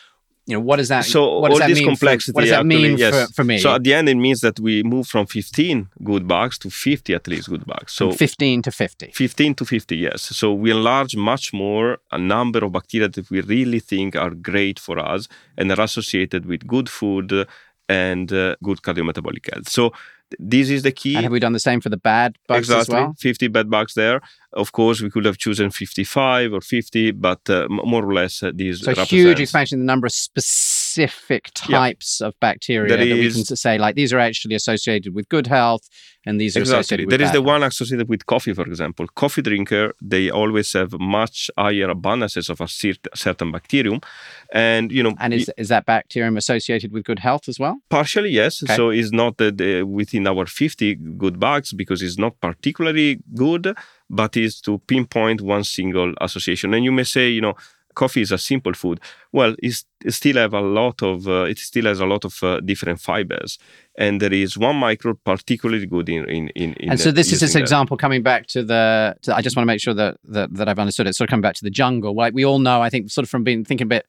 you know, what does that? So what does all that this mean for- what does that actually, mean yes. for, for me? So at the end, it means that we move from 15 good bugs to 50 at least good bugs. So From 15 to 50. 15 to 50, yes. So we enlarge much more a number of bacteria that we really think are great for us and are associated with good food and uh, good cardiometabolic health. So this is the key. And have we done the same for the bad bugs exactly, as well? 50 bed bugs there. Of course, we could have chosen 55 or 50, but uh, more or less uh, these So huge expansion in the number of specific Yeah. types of bacteria There that we can say like these are actually associated with good health and these are Exactly. associated with There is the health. one associated with coffee, for example. Coffee drinker, they always have much higher abundances of a certain bacterium, and you know, And is, is that bacterium associated with good health as well? Partially, yes. Okay. So it's not the, the, uh, within our 50 good bugs because it's not particularly good, but is to pinpoint one single association. And you may say, you know, coffee is a simple food. Well, it's, it still have a lot of, uh, it still has a lot of uh, different fibers, and there is one microbe particularly good in in in. in and so this is this that. example coming back to the to, i just want to make sure that, that that i've understood it sort of coming back to the jungle like we all know i think sort of from being thinking a bit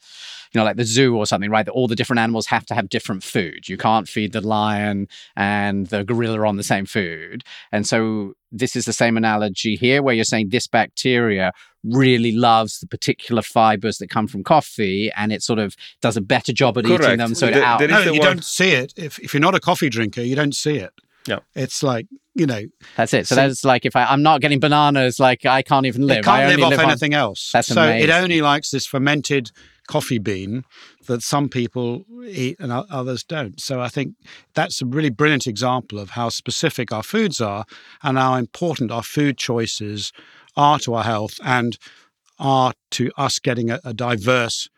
you know like the zoo or something right that all the different animals have to have different food you can't feed the lion and the gorilla on the same food and so this is the same analogy here where you're saying this bacteria really loves the particular fibers that come from coffee and it sort of does a better job at eating them so it There- out No, you one- don't see it. If, if you're not a coffee drinker, you don't see it. Yeah. It's like, you know, that's it so See- that's like if I, i'm not getting bananas like i can't even live it can't I only live off on- anything else. That's so it only likes this fermented coffee bean that some people eat and others don't. So I think that's a really brilliant example of how specific our foods are and how important our food choices are to our health and are to us getting a, a diverse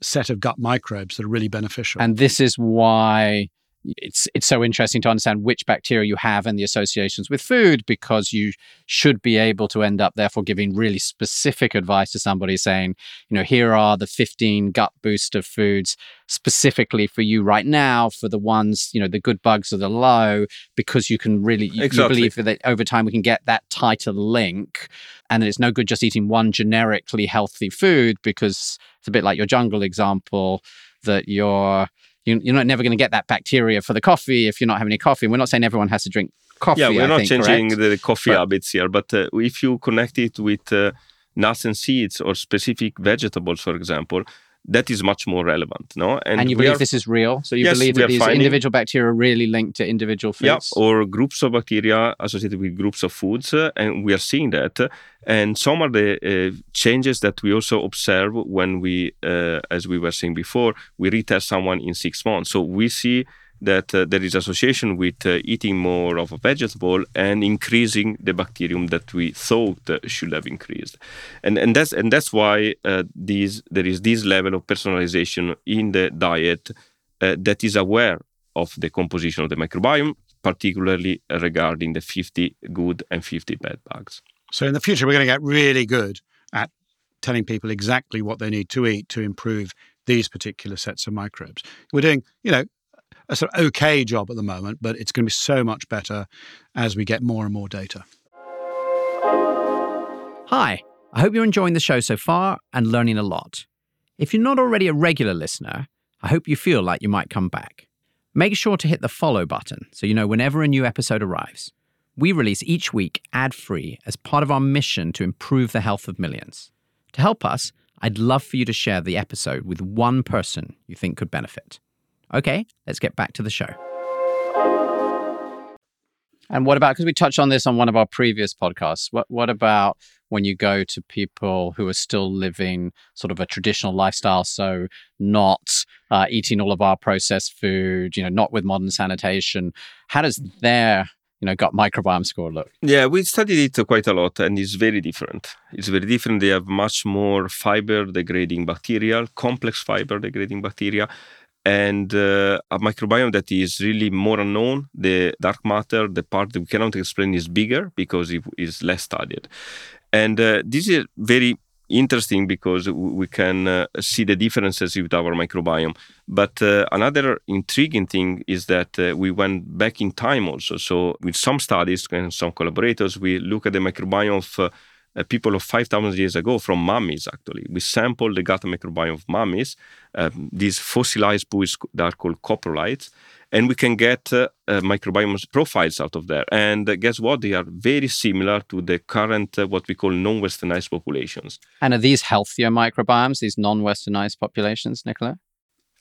set of gut microbes that are really beneficial. And this is why it's it's so interesting to understand which bacteria you have and the associations with food because you should be able to end up therefore giving really specific advice to somebody saying you know here are the 15 gut booster foods specifically for you right now for the ones you know the good bugs are the low because you can really you, you Exactly. believe that over time we can get that tighter link and then it's no good just eating one generically healthy food because it's a bit like your jungle example that you're you- you're not never going to get that bacteria for the coffee if you're not having any coffee. And we're not saying everyone has to drink coffee. yeah, we're I not think, changing correct? the coffee But- habits here, but uh, if you connect it with uh, nuts and seeds or specific vegetables, for example, that is much more relevant. No, and, you believe are, this is real. So you yes, believe that these finding, individual bacteria are really linked to individual foods. Yeah, or groups of bacteria associated with groups of foods, uh, and we are seeing that. And some are the uh, changes that we also observe when we, uh, as we were saying before, we retest someone in six months. So we see that uh, there is association with uh, eating more of a vegetable and increasing the bacterium that we thought uh, should have increased and and that's and that's why uh, these there is this level of personalization in the diet uh, that is aware of the composition of the microbiome particularly regarding the 50 good and 50 bad bugs so in the future we're going to get really good at telling people exactly what they need to eat to improve these particular sets of microbes. We're doing, you know, a sort of okay job at the moment, but it's going to be so much better as we get more and more data. Hi, I hope you're enjoying the show so far and learning a lot. If you're not already a regular listener, I hope you feel like you might come back. Make sure to hit the follow button so you know whenever a new episode arrives. We release each week ad free as part of our mission to improve the health of millions. To help us, I'd love for you to share the episode with one person you think could benefit. Okay, let's get back to the show. And what about because we touched on this on one of our previous podcasts? What what about when you go to people who are still living sort of a traditional lifestyle, so not uh, eating all of our processed food, you know, not with modern sanitation? How does their you know gut microbiome score look? Yeah, we studied it quite a lot, and it's very different. It's very different. They have much more fiber degrading bacteria, complex fiber degrading bacteria and uh, a microbiome that is really more unknown. The dark matter, the part that we cannot explain, is bigger because it is less studied. And uh, this is very interesting because we can uh, see the differences with our microbiome. But uh, another intriguing thing is that uh, we went back in time also. So, with some studies and some collaborators, we look at the microbiome of uh, people of 5,000 years ago from mummies, actually. We sampled the gut microbiome of mummies, um, these fossilized pools that are called coprolites, and we can get uh, uh, microbiome profiles out of there. And uh, guess what? They are very similar to the current, uh, what we call non westernized populations. And are these healthier microbiomes, these non westernized populations, Nicola?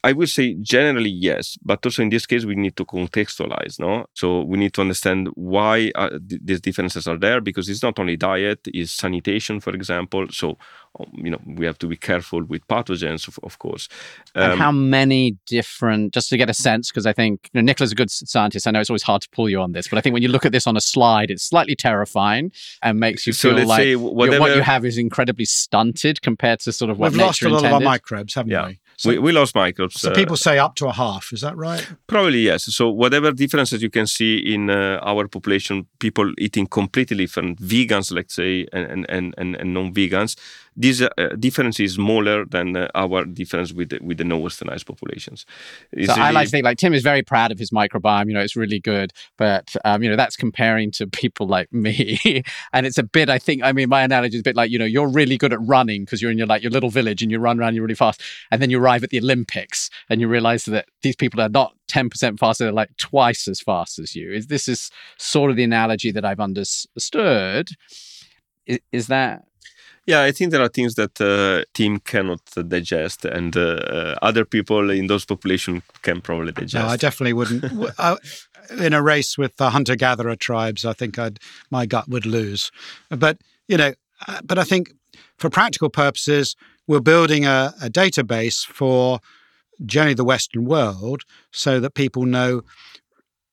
I would say generally yes, but also in this case we need to contextualize, no? So we need to understand why uh, th- these differences are there because it's not only diet, it's sanitation, for example. So um, you know we have to be careful with pathogens, of, of course. Um, and how many different? Just to get a sense, because I think you know, Nicola's a good scientist. I know it's always hard to pull you on this, but I think when you look at this on a slide, it's slightly terrifying and makes you so feel like whatever, what you have is incredibly stunted compared to sort of what we've lost a lot intended. of our microbes, haven't yeah. we? So, we, we lost microbes. So uh, people say up to a half. Is that right? Probably yes. So whatever differences you can see in uh, our population, people eating completely different, vegans, let's say, and and and, and non-vegans, this uh, difference is smaller than uh, our difference with the, with the non-westernized populations. It's so really, I like to think like Tim is very proud of his microbiome. You know, it's really good, but um, you know that's comparing to people like me, and it's a bit. I think. I mean, my analogy is a bit like you know you're really good at running because you're in your like your little village and you run around you really fast, and then you arrive at the Olympics and you realize that these people are not 10% faster, they're like twice as fast as you. Is this is sort of the analogy that I've understood? Is, is that yeah, I think there are things that uh, Tim cannot digest, and uh, uh, other people in those populations can probably digest. No, I definitely wouldn't. in a race with the hunter-gatherer tribes, I think I'd my gut would lose. But you know, uh, but I think for practical purposes, we're building a, a database for generally the Western world, so that people know.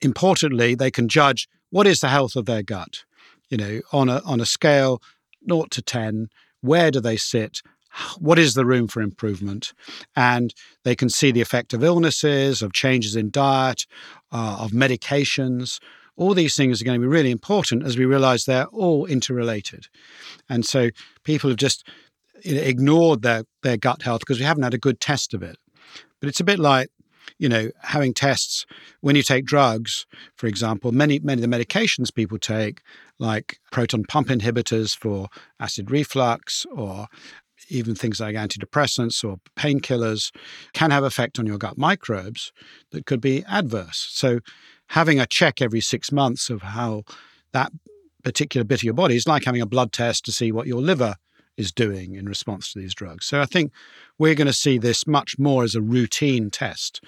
Importantly, they can judge what is the health of their gut. You know, on a on a scale 0 to 10, where do they sit? What is the room for improvement? And they can see the effect of illnesses, of changes in diet, uh, of medications. All these things are going to be really important as we realize they're all interrelated. And so people have just ignored their, their gut health because we haven't had a good test of it. But it's a bit like you know, having tests when you take drugs, for example, many many of the medications people take, like proton pump inhibitors for acid reflux or even things like antidepressants or painkillers can have effect on your gut microbes that could be adverse. So having a check every 6 months of how that particular bit of your body is like having a blood test to see what your liver is doing in response to these drugs. So I think we're going to see this much more as a routine test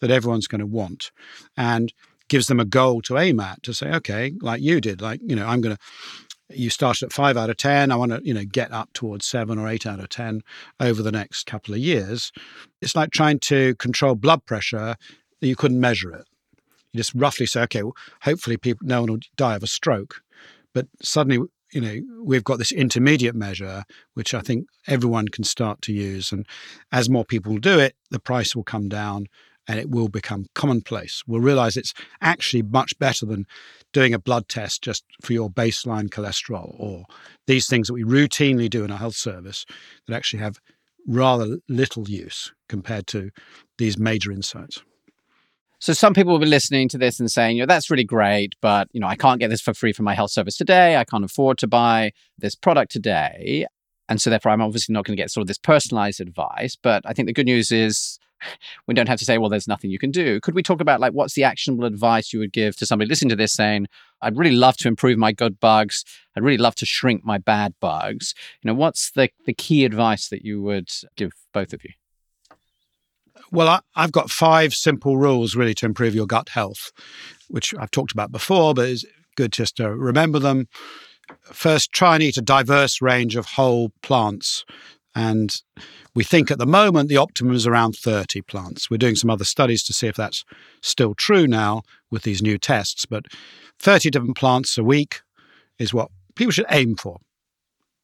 that everyone's going to want and gives them a goal to aim at to say, okay, like you did, like, you know, I'm going to you started at five out of 10. I want to, you know, get up towards seven or eight out of 10 over the next couple of years. It's like trying to control blood pressure that you couldn't measure it. You just roughly say, okay, well, hopefully people, no one will die of a stroke. But suddenly, you know, we've got this intermediate measure, which I think everyone can start to use. And as more people do it, the price will come down and it will become commonplace. We'll realize it's actually much better than doing a blood test just for your baseline cholesterol or these things that we routinely do in our health service that actually have rather little use compared to these major insights. So some people will be listening to this and saying, you know, that's really great, but you know, I can't get this for free from my health service today. I can't afford to buy this product today. And so therefore I'm obviously not going to get sort of this personalized advice. But I think the good news is we don't have to say, well, there's nothing you can do. Could we talk about like what's the actionable advice you would give to somebody listening to this saying, I'd really love to improve my good bugs. I'd really love to shrink my bad bugs. You know, what's the, the key advice that you would give both of you? Well, I, have got five simple rules really to improve your gut health, which I've talked about before, but it's good just to remember them. First, try and eat a diverse range of whole plants. And we think at the moment the optimum is around 30 plants. We're doing some other studies to see if that's still true now with these new tests, but 30 different plants a week is what people should aim for.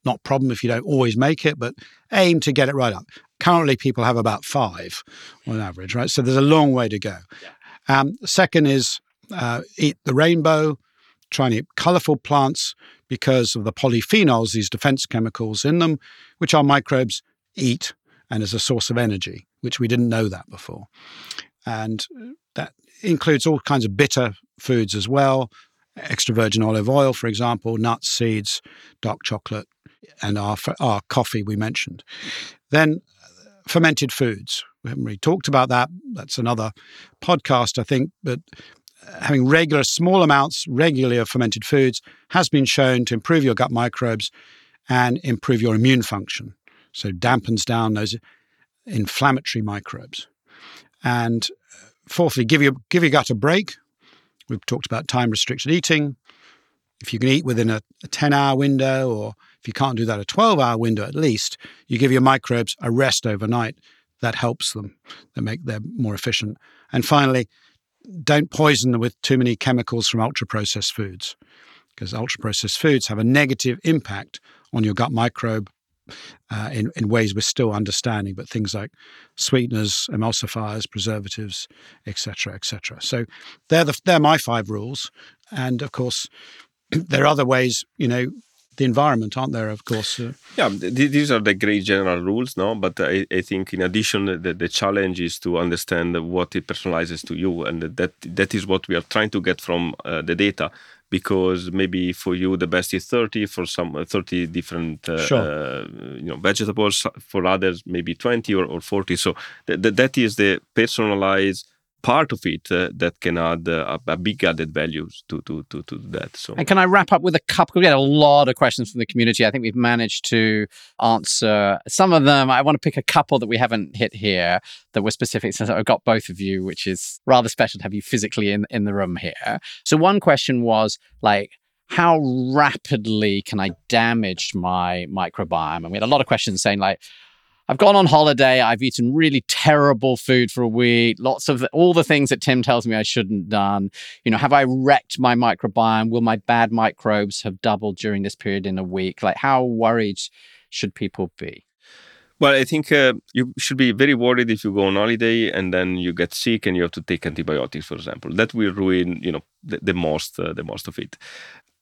Not problem if you don't always make it, but aim to get it right up. Currently, people have about five on average, right? So there's a long way to go. Um, second is uh, eat the rainbow, try and eat colorful plants because of the polyphenols, these defense chemicals in them, which our microbes eat and as a source of energy, which we didn't know that before. And that includes all kinds of bitter foods as well extra virgin olive oil, for example, nuts, seeds, dark chocolate, and our, our coffee we mentioned. Then fermented foods. We haven't really talked about that. That's another podcast, I think. But having regular, small amounts regularly of fermented foods has been shown to improve your gut microbes and improve your immune function. So dampens down those inflammatory microbes. And uh, fourthly, give your give your gut a break. We've talked about time restricted eating. If you can eat within a, a 10 hour window, or if you can't do that, a 12 hour window at least, you give your microbes a rest overnight. That helps them. They make them more efficient. And finally, don't poison them with too many chemicals from ultra processed foods, because ultra processed foods have a negative impact on your gut microbe uh, in, in ways we're still understanding, but things like sweeteners, emulsifiers, preservatives, etc., etc. So they're the, they're my five rules, and of course there are other ways. You know, the environment, aren't there? Of course. Uh, yeah, th- these are the great general rules, no. But I, I think in addition, the, the challenge is to understand what it personalizes to you, and that that is what we are trying to get from uh, the data because maybe for you the best is 30 for some uh, 30 different uh, sure. uh, you know vegetables for others maybe 20 or, or 40 so th- th- that is the personalized part of it uh, that can add uh, a, a, big added value to, to, to, to that. So, and can I wrap up with a couple? We had a lot of questions from the community. I think we've managed to answer some of them. I want to pick a couple that we haven't hit here that were specific. Since I've got both of you, which is rather special to have you physically in in the room here. So one question was like how rapidly can I damage my microbiome? And we had a lot of questions saying like, I've gone on holiday. I've eaten really terrible food for a week. Lots of the, all the things that Tim tells me I shouldn't done. You know, have I wrecked my microbiome? Will my bad microbes have doubled during this period in a week? Like, how worried should people be? Well, I think uh, you should be very worried if you go on holiday and then you get sick and you have to take antibiotics, for example. That will ruin, you know, the, the most, uh, the most of it.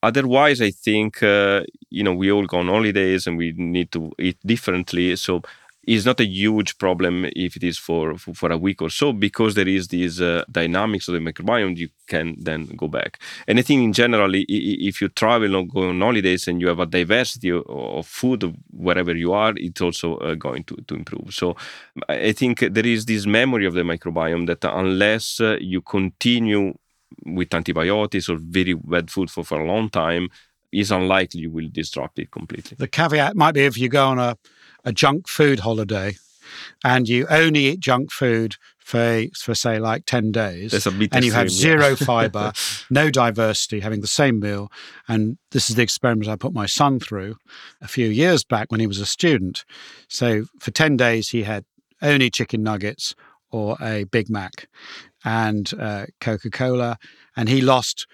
Otherwise, I think uh, you know we all go on holidays and we need to eat differently. So is not a huge problem if it is for, for, for a week or so because there is these uh, dynamics of the microbiome you can then go back and i think in general if you travel or go on holidays and you have a diversity of food wherever you are it's also uh, going to, to improve so i think there is this memory of the microbiome that unless uh, you continue with antibiotics or very bad food for, for a long time is unlikely you will disrupt it completely. The caveat might be if you go on a, a junk food holiday and you only eat junk food for, for say, like 10 days, and you have zero yeah. fiber, no diversity, having the same meal. And this is the experiment I put my son through a few years back when he was a student. So for 10 days, he had only chicken nuggets or a Big Mac and uh, Coca Cola. And he lost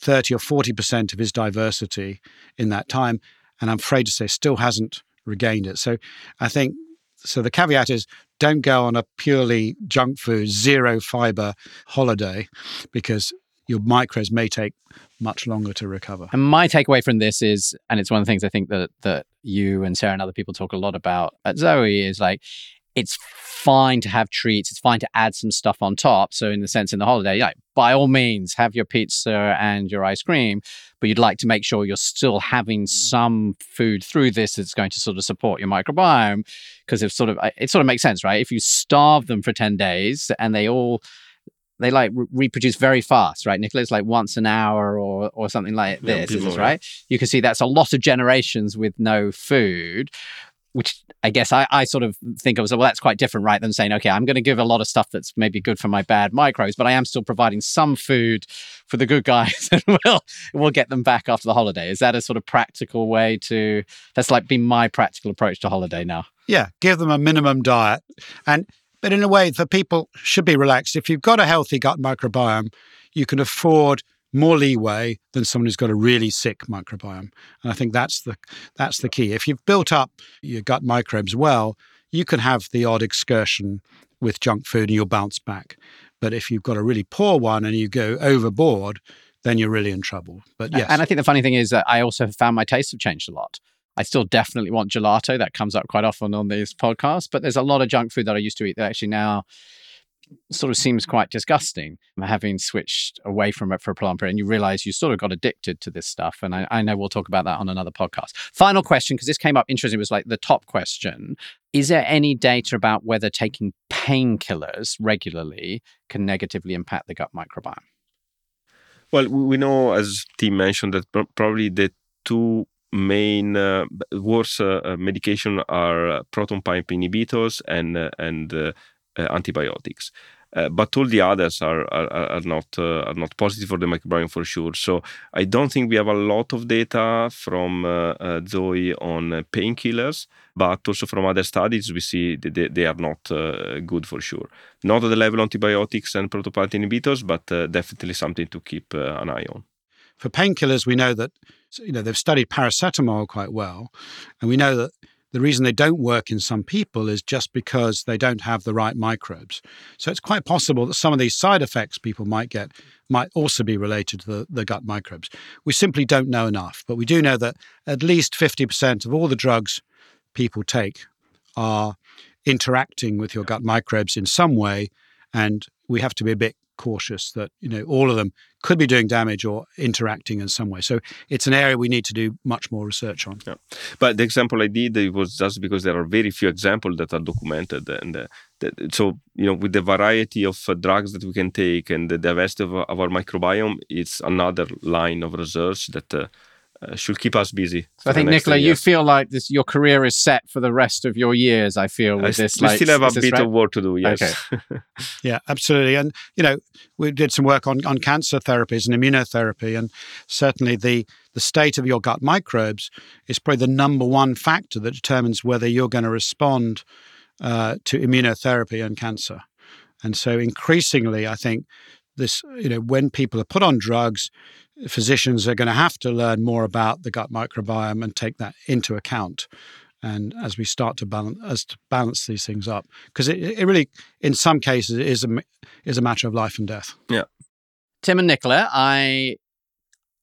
30 or 40% of his diversity in that time. And I'm afraid to say, still hasn't regained it. So I think so the caveat is don't go on a purely junk food, zero fiber holiday because your micros may take much longer to recover. And my takeaway from this is, and it's one of the things I think that that you and Sarah and other people talk a lot about at Zoe is like it's fine to have treats. It's fine to add some stuff on top. So, in the sense, in the holiday, like, by all means, have your pizza and your ice cream, but you'd like to make sure you're still having some food through this that's going to sort of support your microbiome. Because if sort of, uh, it sort of makes sense, right? If you starve them for 10 days and they all, they like re- reproduce very fast, right? Nicholas, like once an hour or or something like this, yeah, right? You can see that's a lot of generations with no food which I guess I, I sort of think of as well, that's quite different, right? Than saying, okay, I'm going to give a lot of stuff that's maybe good for my bad microbes, but I am still providing some food for the good guys and we'll, we'll get them back after the holiday. Is that a sort of practical way to, that's like been my practical approach to holiday now? Yeah, give them a minimum diet. And, but in a way, the people should be relaxed. If you've got a healthy gut microbiome, you can afford more leeway than someone who's got a really sick microbiome. And I think that's the that's the key. If you've built up your gut microbes well, you can have the odd excursion with junk food and you'll bounce back. But if you've got a really poor one and you go overboard, then you're really in trouble. But yes. And I think the funny thing is that I also have found my tastes have changed a lot. I still definitely want gelato. That comes up quite often on these podcasts. But there's a lot of junk food that I used to eat that actually now sort of seems quite disgusting having switched away from it for a prolonged period and you realize you sort of got addicted to this stuff and I, I know we'll talk about that on another podcast. Final question because this came up interesting it was like the top question. Is there any data about whether taking painkillers regularly can negatively impact the gut microbiome? Well we know as tim mentioned that probably the two main uh, worst uh, uh, medication are uh, proton pump inhibitors and uh, and uh, Uh, antibiotics. Uh, but all the others are are, are not uh, are not positive for the microbiome for sure. So I don't think we have a lot of data from uh, uh, Zoe on painkillers, but also from other studies we see they, they are not good for sure. Not at the level antibiotics and proton pump inhibitors, but definitely something to keep an eye on. For painkillers, we know that you know they've studied paracetamol quite well, and we know that the reason they don't work in some people is just because they don't have the right microbes. So it's quite possible that some of these side effects people might get might also be related to the, the gut microbes. We simply don't know enough, but we do know that at least 50% of all the drugs people take are interacting with your gut microbes in some way. And we have to be a bit cautious that you know all of them could be doing damage or interacting in some way. So it's an area we need to do much more research on. Yeah. But the example I did it was just because there are very few examples that are documented, and uh, that, so you know with the variety of uh, drugs that we can take and the diversity of, of, our microbiome, it's another line of research that. Uh, uh, should keep us busy. So I think, Nicola, you feel like this, your career is set for the rest of your years. I feel with I this. We like, still have a bit right? of work to do. Yes. Okay. yeah, absolutely. And you know, we did some work on on cancer therapies and immunotherapy, and certainly the the state of your gut microbes is probably the number one factor that determines whether you're going to respond uh, to immunotherapy and cancer. And so, increasingly, I think this, you know, when people are put on drugs, physicians are going to have to learn more about the gut microbiome and take that into account. And as we start to balance, as to balance these things up, because it, it really, in some cases, is a is a matter of life and death. Yeah. Tim and Nicola, I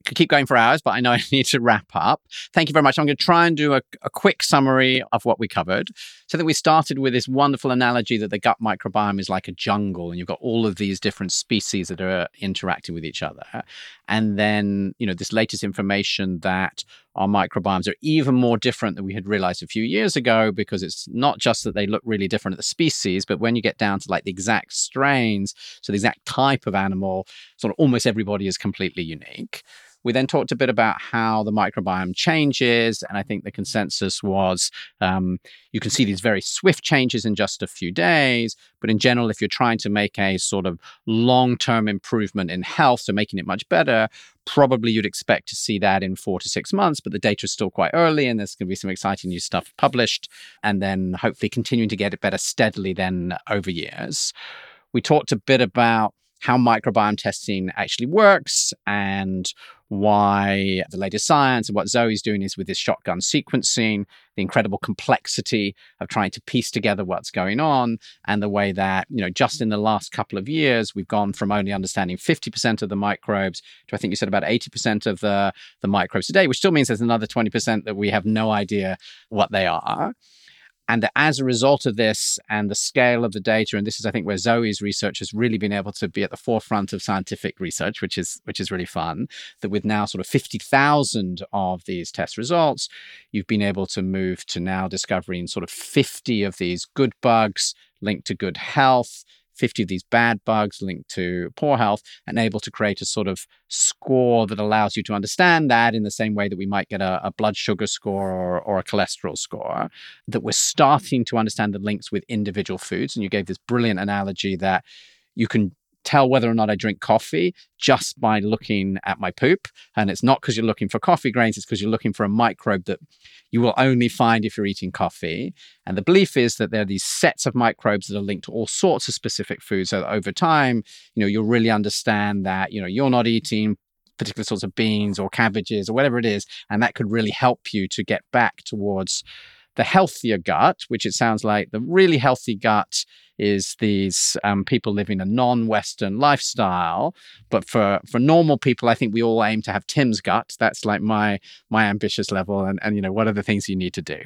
could keep going for hours, but I know I need to wrap up. Thank you very much. I'm going to try and do a, a, quick summary of what we covered. So that we started with this wonderful analogy that the gut microbiome is like a jungle, and you've got all of these different species that are interacting with each other. And then, you know, this latest information that our microbiomes are even more different than we had realized a few years ago because it's not just that they look really different at the species, but when you get down to like the exact strains, so the exact type of animal, sort of almost everybody is completely unique. We then talked a bit about how the microbiome changes. And I think the consensus was um, you can see these very swift changes in just a few days. But in general, if you're trying to make a sort of long term improvement in health, so making it much better, probably you'd expect to see that in four to six months. But the data is still quite early, and there's going to be some exciting new stuff published. And then hopefully continuing to get it better steadily then over years. We talked a bit about how microbiome testing actually works and why the latest science and what Zoe's doing is with this shotgun sequencing, the incredible complexity of trying to piece together what's going on, and the way that, you know, just in the last couple of years, we've gone from only understanding 50% of the microbes to I think you said about 80% of the, the microbes today, which still means there's another 20% that we have no idea what they are. And that as a result of this and the scale of the data, and this is, I think, where Zoe's research has really been able to be at the forefront of scientific research, which is which is really fun. That with now sort of fifty thousand of these test results, you've been able to move to now discovering sort of fifty of these good bugs linked to good health, 50 of these bad bugs linked to poor health and able to create a sort of score that allows you to understand that in the same way that we might get a, a blood sugar score or, or, a cholesterol score, that we're starting to understand the links with individual foods. And you gave this brilliant analogy that you can tell whether or not I drink coffee just by looking at my poop. And it's not because you're looking for coffee grains, it's because you're looking for a microbe that you will only find if you're eating coffee. And the belief is that there are these sets of microbes that are linked to all sorts of specific foods. So over time, you know, you'll really understand that, you know, you're not eating particular sorts of beans or cabbages or whatever it is. And that could really help you to get back towards the healthier gut, which it sounds like the really healthy gut is these um, people living a non-Western lifestyle. But for for normal people, I think we all aim to have Tim's gut. That's like my my ambitious level. And and you know what are the things you need to do?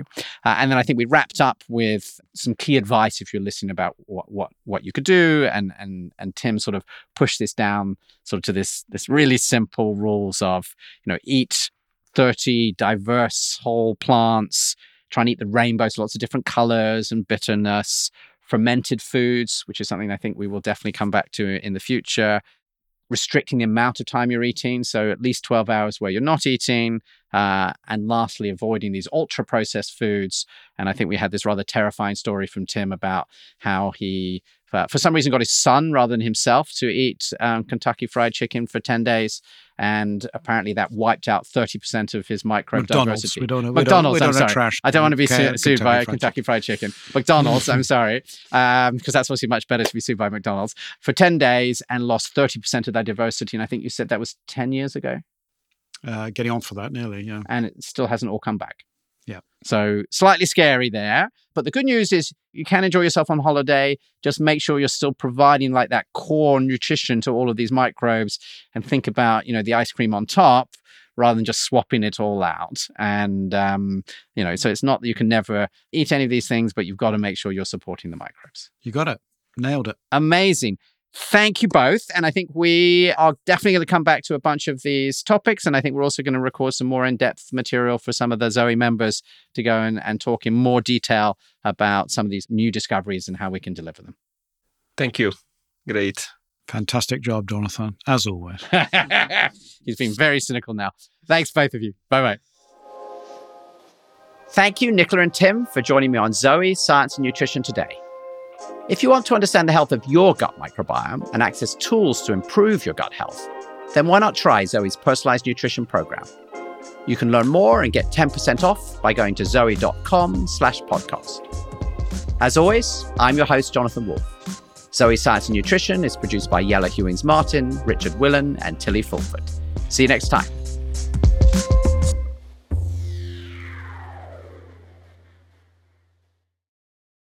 Uh, and then I think we wrapped up with some key advice if you're listening about what what what you could do. And and and Tim sort of pushed this down sort of to this this really simple rules of you know eat 30 diverse whole plants try and eat the rainbows, lots of different colors and bitterness, fermented foods, which is something I think we will definitely come back to in the future. Restricting the amount of time you're eating, so at least 12 hours where you're not eating. Uh, and lastly, avoiding these ultra processed foods. And I think we had this rather terrifying story from Tim about how he for, for some reason got his son rather than himself to eat um, Kentucky Fried Chicken for 10 days. And apparently that wiped out 30% of his microbe McDonald's. diversity. We don't know. McDonald's, we don't, I'm we don't sorry. trash. I don't want to be su- sued by Kentucky Fried Kentucky Fried Chicken. McDonald's, I'm sorry. Um, because that's obviously much better to be sued by McDonald's for 10 days and lost 30% of that diversity. And I think you said that was 10 years ago. Uh, getting on for that nearly, yeah. And it still hasn't all come back. Yeah. So slightly scary there. But the good news is you can enjoy yourself on holiday. Just make sure you're still providing like that core nutrition to all of these microbes and think about, you know, the ice cream on top rather than just swapping it all out. And, um, you know, so it's not that you can never eat any of these things, but you've got to make sure you're supporting the microbes. You got it. Nailed it. Amazing. Thank you both. And I think we are definitely going to come back to a bunch of these topics. And I think we're also going to record some more in depth material for some of the Zoe members to go and, and talk in more detail about some of these new discoveries and how we can deliver them. Thank you. Great. Fantastic job, Jonathan, as always. He's been very cynical now. Thanks, both of you. Bye bye. Thank you, Nicola and Tim, for joining me on Zoe Science and Nutrition today. If you want to understand the health of your gut microbiome and access tools to improve your gut health, then why not try Zoe's personalized nutrition program? You can learn more and get 10% off by going to zoe.com slash podcast. As always, I'm your host, Jonathan Wolf. Zoe Science and Nutrition is produced by Yella Hewings Martin, Richard Willan, and Tilly Fulford. See you next time.